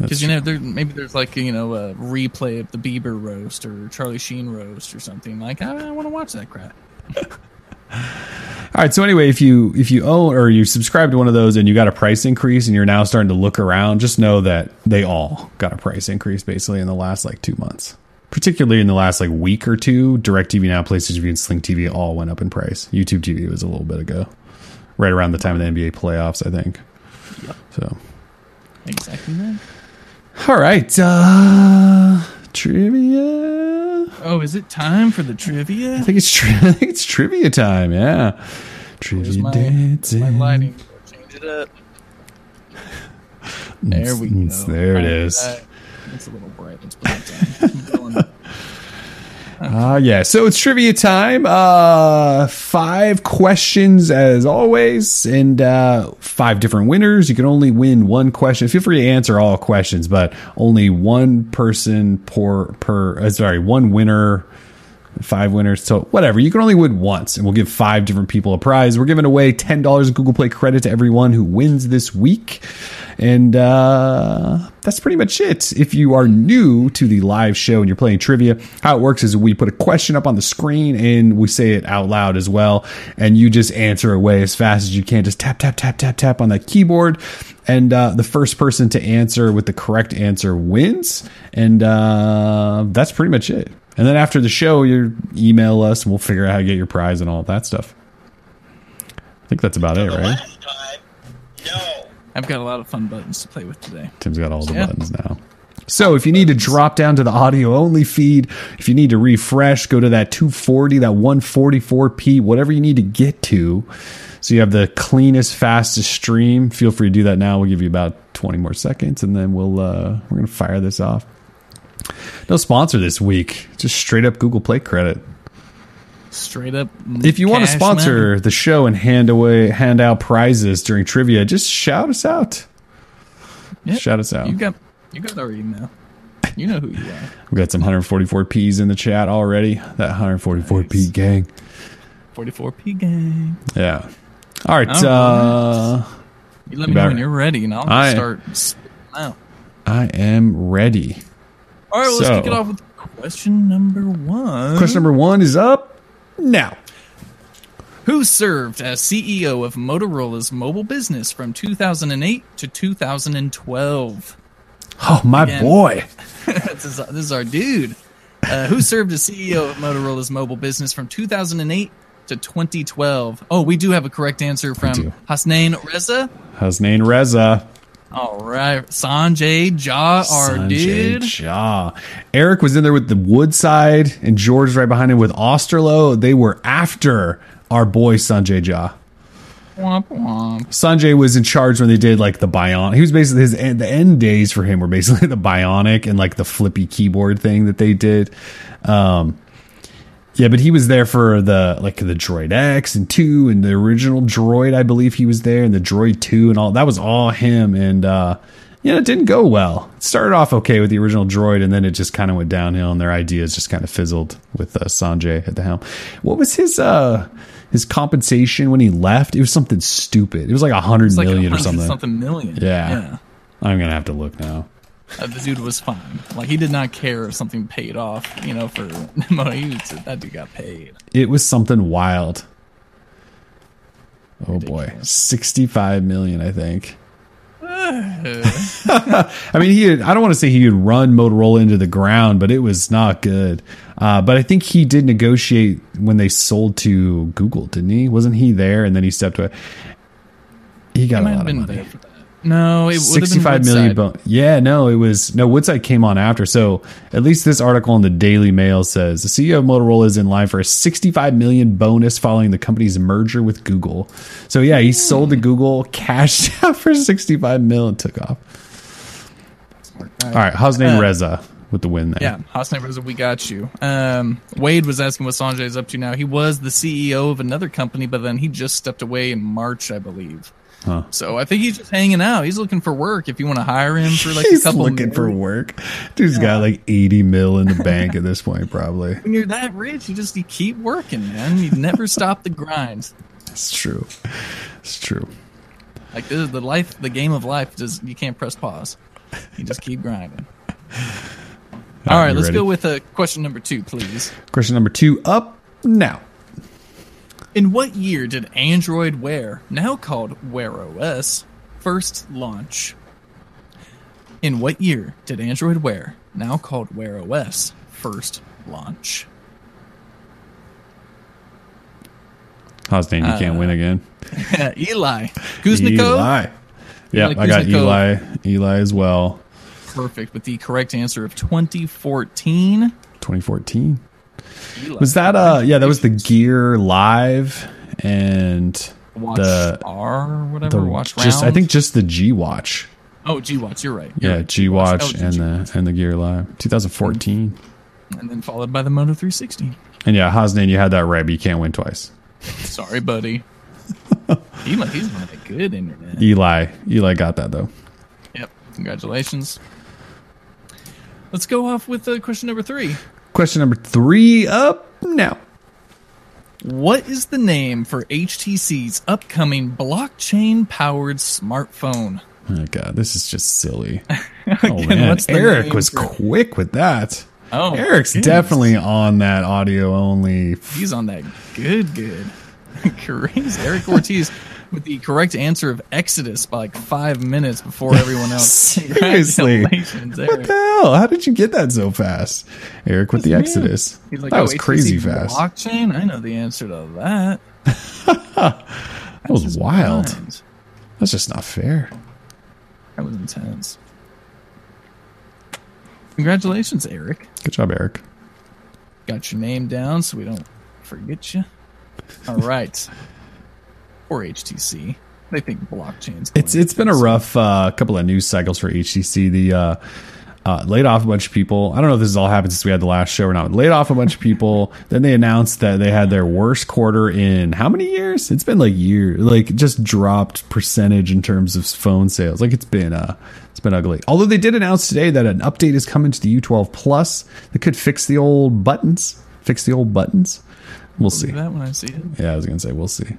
Because you know, there, maybe there's like you know a replay of the Bieber roast or Charlie Sheen roast or something. Like I, I want to watch that crap. All right. So anyway, if you if you own or you subscribe to one of those and you got a price increase and you're now starting to look around, just know that they all got a price increase basically in the last like two months. Particularly in the last like week or two, DirecTV now, PlayStation and Sling TV all went up in price. YouTube TV was a little bit ago, right around the time of the NBA playoffs, I think. Yep. So exactly. All right. Uh, trivia. Oh, is it time for the trivia? I think it's tri- I think it's trivia time. Yeah. Trivia my, dancing. My lighting. Change it up. There we go. There it is. It's a little bright. Let's put it down. Uh, yeah, so it's trivia time. Uh, five questions as always, and uh, five different winners. You can only win one question. Feel free to answer all questions, but only one person per per. Uh, sorry, one winner five winners. So whatever, you can only win once, and we'll give five different people a prize. We're giving away ten dollars Google Play credit to everyone who wins this week, and uh, that's pretty much it. If you are new to the live show and you're playing trivia, how it works is we put a question up on the screen and we say it out loud as well, and you just answer away as fast as you can. Just tap tap tap tap tap on that keyboard and uh, the first person to answer with the correct answer wins and uh, that's pretty much it and then after the show you email us and we'll figure out how to get your prize and all that stuff i think that's about it The right time, no. I've got a lot of fun buttons to play with today. tim's got all the Yeah. buttons now so if you need to drop down to the audio only feed if you need to refresh go to that 240 that 144p whatever you need to get to so you have the cleanest fastest stream feel free to do that now we'll give you about 20 more seconds and then we'll uh we're gonna fire this off no sponsor this week just straight up google play credit Straight up. if you want to sponsor money. the show and hand away hand out prizes during trivia just shout us out Yep. shout us out You got you got our email. You know who you are. we got some 144p's in the chat already that 144p gang 44p gang. Yeah. All right. All Uh, You let me know when you're ready, and I'll I- start spitting out. I am ready. All right, let's kick it off with question number one. Question number one is up now. Who served as CEO of Motorola's mobile business from 2008 to 2012? Oh, my Again. boy. this, is, this is our dude. Uh, who served as CEO of Motorola's mobile business from 2008 to 2012? Oh, we do have a correct answer from Hasnain Reza. Hasnain Reza. All right, Sanjay Jha, our Sanjay dude. Jha. Eric was in there with the Woodside, and George right behind him with Osterloh. They were after our boy Sanjay Jha. Womp womp. Sanjay was in charge when they did like the bionic. He was basically his end, the end days for him were basically the bionic and like the flippy keyboard thing that they did. Um, yeah, but he was there for the like the Droid X and two and the original Droid. I believe he was there and the Droid two and all that was all him. And uh, yeah, it didn't go well. It started off okay with the original Droid, and then it just kind of went downhill, and their ideas just kind of fizzled with uh, Sanjay at the helm. What was his uh his compensation when he left? It was something stupid. It was like a hundred like million or something. something million. Yeah. yeah. I'm gonna have to look now. Uh, the dude was fine. Like he did not care if something paid off. You know, for that dude got paid. It was something wild. Oh boy, sixty-five million, I think. I mean, he. Had, I don't want to say he would run Motorola into the ground, but it was not good. Uh, but I think he did negotiate when they sold to Google, didn't he? Wasn't he there? And then he stepped away. He got He a lot of money. there for that. No, it would have been Sixty-five million. Bon- yeah, no, it was no. Woodside came on after. So at least this article in the Daily Mail says the CEO of Motorola is in line for a sixty-five million bonus following the company's merger with Google. So yeah, he sold to Google, cashed out for sixty-five mil, and took off. All right, how's name Uh, Reza with the win there? Yeah, Hassan Reza, we got you. Um, Wade was asking what Sanjay is up to now. He was the CEO of another company, but then he just stepped away in March, I believe. Huh. So I think he's just hanging out. He's looking for work. If you want to hire him for like He's a couple, he's looking for work. Dude's got like eighty mil in the bank at this point, probably. When you're that rich, you just you keep working, man. You never stop the grind. It's true. It's true. Like this is the life, the game of life. Just you can't press pause. You just keep grinding. All right, let's ready? go with uh, question number two, please. Question number two up now. In what year did Android Wear, now called Wear OS, first launch? In what year did Android Wear, now called Wear OS, first launch? Hostain, you can't Uh, win again. Eli. Kuznikov. Eli. Yeah, I got Eli. Eli as well. Perfect, with the correct answer of 2014. 2014. Eli. Was that uh yeah, that was the Gear Live and Watch the R or whatever? the Watch just I think just the G Watch. Oh, G Watch, you're right. You're Yeah, right. G Watch and G-Watch. the and the Gear Live. 2014. And then followed by the Moto 360. And yeah, Hosnan, you had that right, but you can't win twice. Sorry, buddy. mu- he's on a good internet. Eli. Eli got that though. Yep. Congratulations. Let's go off with uh, question number three. Question number three up now. What is the name for HTC's upcoming blockchain powered smartphone? Oh god, this is just silly. Oh man, what's the Eric was quick with that. Oh, Eric's goodness. definitely on that audio only. He's on that good, good. Crazy. Eric Ortiz with the correct answer of Exodus by like five minutes before everyone else. Seriously, what Eric. the hell? How did you get that so fast, Eric? With the Yeah. Exodus, He's like, that oh, was crazy fast. Blockchain? I know the answer to that. That was wild. mind. That's just not fair. That was intense. Congratulations, Eric. Good job, Eric. Got your name down so we don't forget you. All right. Or HTC. They think blockchain's It's it's been a rough uh, couple of news cycles for HTC. The uh, uh, laid off a bunch of people. I don't know if this has all happened since we had the last show or not. Laid off a bunch of people. then they announced that they had their worst quarter in how many years? It's been like years. Like just dropped percentage in terms of phone sales. Like it's been uh, it's been ugly. Although they did announce today that an update is coming to the U12 Plus that could fix the old buttons. Fix the old buttons. We'll see. See that when I see it. Yeah, I was gonna say we'll see.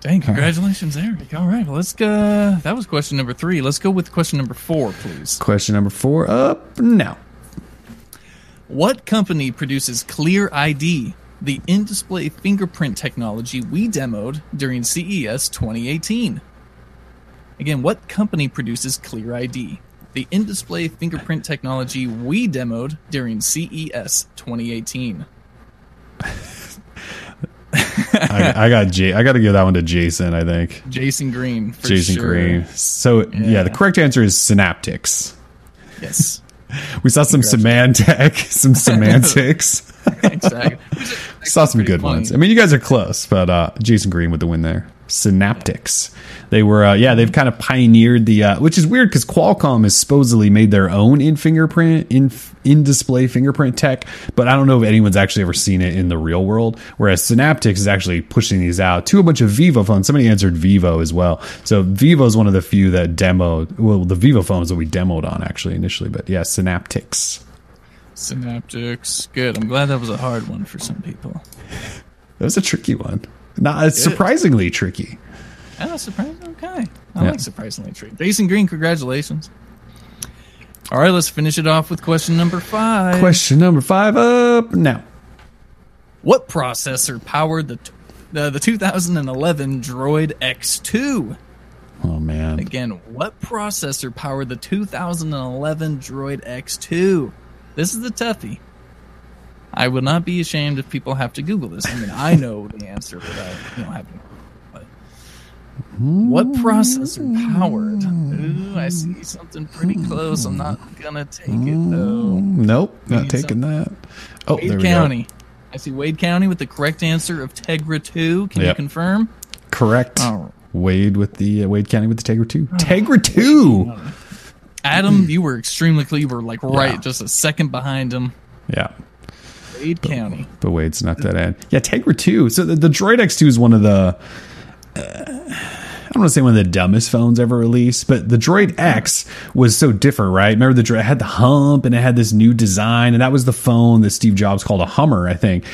Dang, congratulations, Eric. All right, well, let's go. That was question number three. Let's go with question number four, please. Question number four up now. What company produces Clear ID, the in display fingerprint technology we demoed during CES 2018? Again, what company produces Clear ID, the in display fingerprint technology we demoed during CES 2018? I, I got J. I got to give that one to Jason. I think Jason Green. For Jason sure. Green. So yeah. Yeah. the correct answer is Synaptics. Yes, We saw some semantic, some semantics. exactly. saw some good funny. ones. I mean, you guys are close, but uh, Jason Green with the win there. Synaptics. They were, uh, yeah, they've kind of pioneered the, uh, which is weird because Qualcomm has supposedly made their own in fingerprint, in in display fingerprint tech, but I don't know if anyone's actually ever seen it in the real world. Whereas Synaptics is actually pushing these out to a bunch of Vivo phones. Somebody answered Vivo as well. So Vivo is one of the few that demoed, well, the Vivo phones that we demoed on actually initially, but yeah, Synaptics. Synaptics. Good. I'm glad that was a hard one for some people. That was a tricky one. Not it's surprisingly tricky. Oh, surprising. Okay. I Yeah. like surprisingly tricky. Jason Green, congratulations. All right, let's finish it off with question number five. Question number five up now. What processor powered the t- the, the 2011 Droid X2? Oh man. Again, what processor powered the 2011 Droid X2? This is the toughie. I would not be ashamed if people have to Google this. I mean, I know the answer without you know having. But what processor powered? Ooh, I see something pretty close. I'm not gonna take it though. Nope, not taking that. Oh, there Wade we County. I see Wade County with the correct answer of Tegra 2. Can you confirm? Correct. Oh. Wade with the uh, Wade County with the Tegra two. Tegra two. Adam, you were extremely clever, like right, Yeah. just a second behind him. Yeah, Wade County. but Wade snuck that in. Yeah, Tegra two. So the, the Droid X two is one of the. Uh, I don't want to say one of the dumbest phones ever released, but the Droid X was so different, right? Remember the Droid had the hump and it had this new design, and that was the phone that Steve Jobs called a Hummer, I think.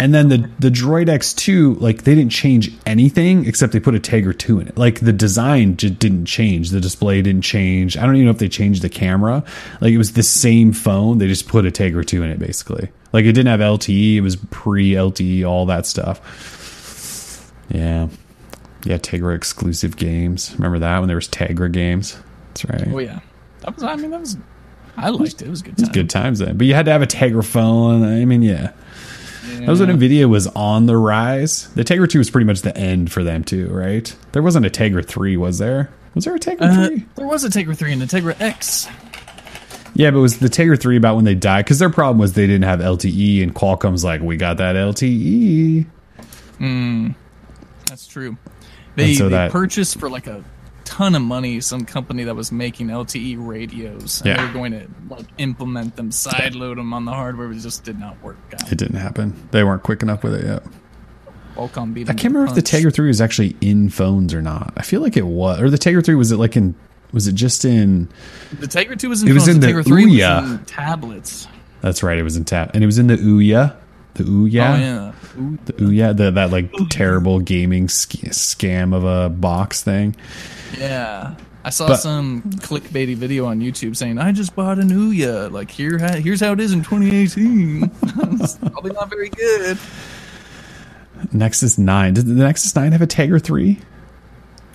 And then the the Droid X2, like they didn't change anything except they put a Tegra 2 in it. Like the design just didn't change, the display didn't change. I don't even know if they changed the camera. Like it was the same phone, they just put a Tegra 2 in it basically. Like it didn't have LTE, it was pre LTE, all that stuff. Yeah. Yeah, Tegra exclusive games. Remember that when there was Tegra games? That's right. Oh yeah, that was. I mean, that was. I liked it. It was good. Time. Good times then. But you had to have a Tegra phone. I mean, yeah. That was when Nvidia was on the rise. The Tegra 2 was pretty much the end for them too, right? There wasn't a Tegra 3, was there? Was there a Tegra Uh, 3? there was a Tegra 3 and a Tegra X. Yeah, but was the Tegra 3 about when they died? Because their problem was they didn't have LTE, and Qualcomm's like, we got that LTE. Hmm. That's true. They, so they that- purchased for like a ton of money some company that was making LTE radios. And Yeah. They were going to like implement them, sideload them on the hardware. It just did not work out. It didn't happen. They weren't quick enough with it yet. Qualcomm beat I can't remember if the Tegra 3 was actually in phones or not. I feel like it was. Or the Tegra 3, was it like in. Was it just in. The Tegra 2 was in It was in the the Tegra 3 Ouya. was in tablets. That's right. It was in tab, and it was in the Ouya, the Ouya, Oh yeah. Ooh, the Ouya, the, that like terrible gaming sc- scam of a box thing. yeah. I saw But- some clickbaity video on YouTube saying, "I just bought an Ouya. Like here, ha- here's how it is in 2018. probably not very good." Nexus Nine. Did the Nexus Nine have a Tegra Three?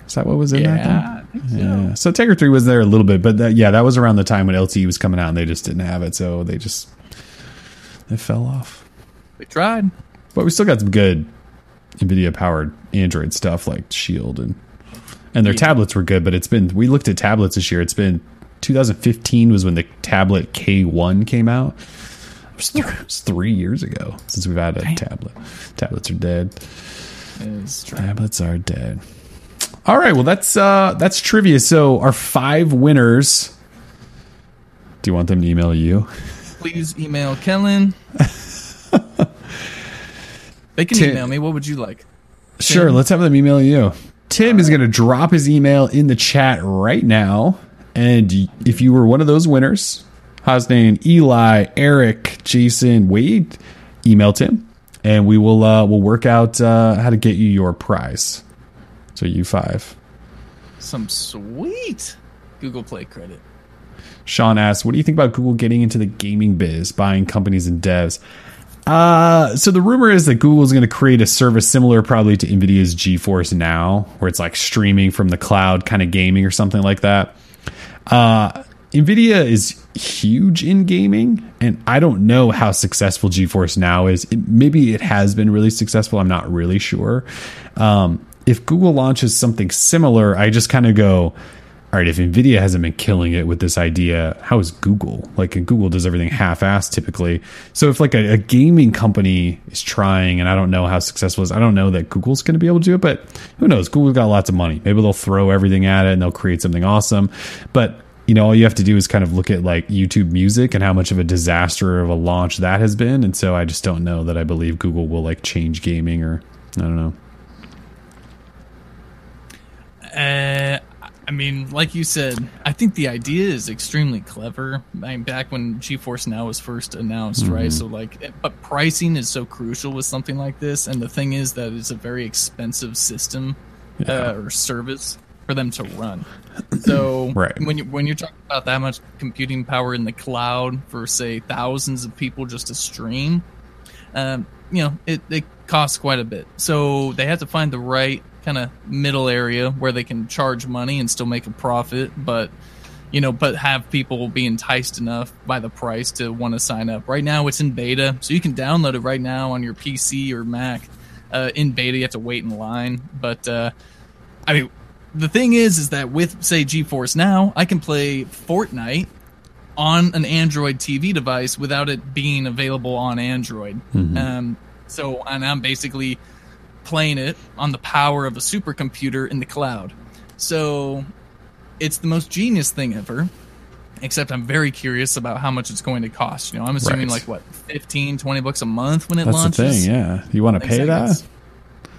Is that what was in that? Thing? Yeah, I think so. Yeah. So Tegra Three was there a little bit, but that, yeah, that was around the time when LTE was coming out, and they just didn't have it, so they just it fell off. They tried. But we still got some good NVIDIA powered Android stuff like Shield and and their Yeah. tablets were good. But it's been we looked at tablets this year. It's been 2015 was when the tablet K1 came out. It was, th- it was three years ago since we've had a Damn. tablet. Tablets are dead. Tablets are dead. All right, well that's uh that's trivia. So our five winners. Do you want them to email you? Please email Kellen. they can Tim- email me. What would you like? Sure, Tim? let's have them email you. Tim is going to drop his email in the chat right now. And if you were one of those winners, Hosnane, Eli, Eric, Jason, Wade, email Tim, and we will uh, we'll work out uh, how to get you your prize. So you five. Some sweet Google Play credit. Sean asks, "What do you think about Google getting into the gaming biz, buying companies and devs?" Uh, so the rumor is that Google is going to create a service similar, probably to Nvidia's GeForce Now, where it's like streaming from the cloud, kind of gaming or something like that. Uh, Nvidia is huge in gaming, and I don't know how successful GeForce Now is. It, maybe it has been really successful. I'm not really sure. Um, if Google launches something similar, I just kind of go, all right, if Nvidia hasn't been killing it with this idea, how is Google? Like, Google does everything half-assed typically. So if like a, a gaming company is trying, and I don't know how successful is, I don't know that Google's going to be able to do it. But who knows? Google's got lots of money. Maybe they'll throw everything at it and they'll create something awesome. But you know, all you have to do is kind of look at like YouTube Music and how much of a disaster of a launch that has been. And so I just don't know that I believe Google will like change gaming or I don't know. Uh, I mean, like you said, I think the idea is extremely clever. I mean, back when GeForce Now was first announced, right? So, like, but pricing is so crucial with something like this. And the thing is that it's a very expensive system uh, or service for them to run. So, Right. when you when you're talking about that much computing power in the cloud for say thousands of people just to stream, um, you know, it, it costs quite a bit. So they have to find the right kind of middle area where they can charge money and still make a profit, but you know, but have people be enticed enough by the price to want to sign up. Right now, it's in beta, so you can download it right now on your PC or Mac. Uh, in beta, you have to wait in line, but uh, I mean, the thing is, is that with say GeForce Now, I can play Fortnite on an Android TV device without it being available on Android. Um, so, and I'm basically playing it on the power of a supercomputer in the cloud. So, it's the most genius thing ever. Except I'm very curious about how much it's going to cost. You know, I'm assuming Right. like what 15, 20 bucks a month when it That's launches. the thing. Yeah. You want to pay that?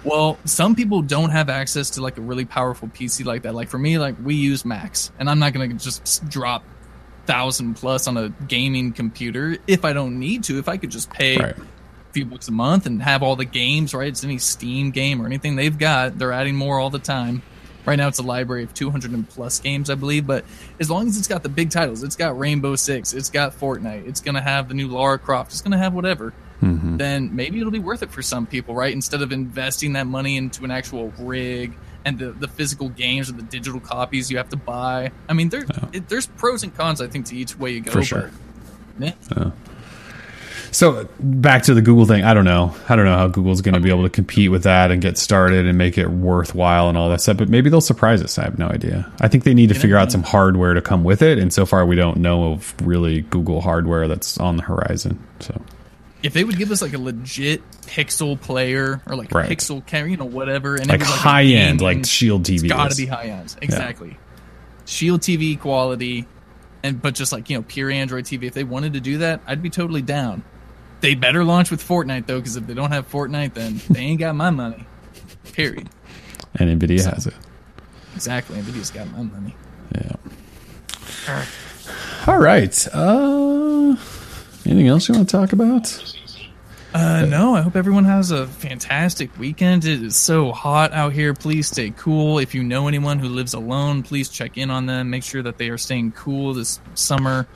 Well, some people don't have access to like a really powerful PC like that. Like for me, like we use Macs, and I'm not gonna just drop thousand plus on a gaming computer if I don't need to. If I could just pay Right. Few bucks a month and have all the games, right? It's any Steam game or anything they've got. They're adding more all the time. Right now, it's a library of 200 and plus games, I believe. But as long as it's got the big titles, it's got Rainbow Six, it's got Fortnite, it's gonna have the new Lara Croft, it's gonna have whatever mm-hmm. then maybe it'll be worth it for some people, right? Instead of investing that money into an actual rig and the, the physical games or the digital copies you have to buy. I mean, there, it, there's pros and cons, I think, to each way you go. For sure. but, yeah. So back to the Google thing. I don't know. I don't know how Google's going to be able to compete with that and get started and make it worthwhile and all that stuff. But maybe they'll surprise us. I have no idea. I think they need to figure out some hardware to come with it. And so far, we don't know of really Google hardware that's on the horizon. So If they would give us like a legit pixel player or like Right. pixel camera, you know, whatever, and like a high end, like Shield TV. It's got to be high end, exactly. Shield TV quality, and but just like you know, pure Android TV. If they wanted to do that, I'd be totally down. They better launch with Fortnite though, because if they don't have Fortnite, then they ain't got my money. Period. and Nvidia has it. Exactly. Nvidia's got my money. Yeah. All right. Uh, Anything else you want to talk about? Uh, no, I hope everyone has a fantastic weekend. It is so hot out here. Please stay cool. If you know anyone who lives alone, please check in on them. Make sure that they are staying cool this summer.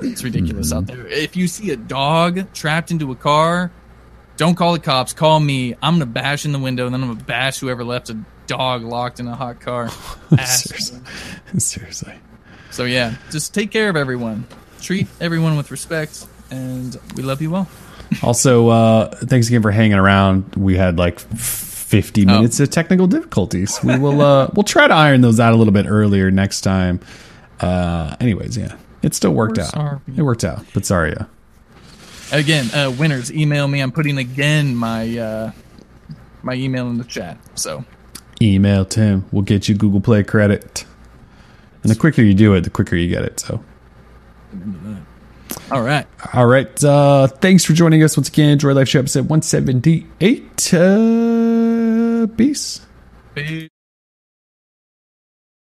It's ridiculous out there. If you see a dog trapped into a car, don't call the cops. Call me. I'm gonna bash in the window, and then I'm gonna bash whoever left a dog locked in a hot car. Seriously. Seriously. So yeah, just take care of everyone. Treat everyone with respect, and we love you all. Also, uh, thanks again for hanging around. We had like 50 minutes of technical difficulties. We will uh, we'll try to iron those out a little bit earlier next time. Uh, anyways, yeah, it still worked We're out. sorry. It worked out, but sorry, yeah. Again, uh, winners, email me. I'm putting again my uh, my email in the chat. So Email Tim. We'll get you Google Play credit. And the quicker you do it, the quicker you get it. So, all right. all right. Uh, thanks for joining us once again. Droid Life Show episode 178. Uh, peace. Bye.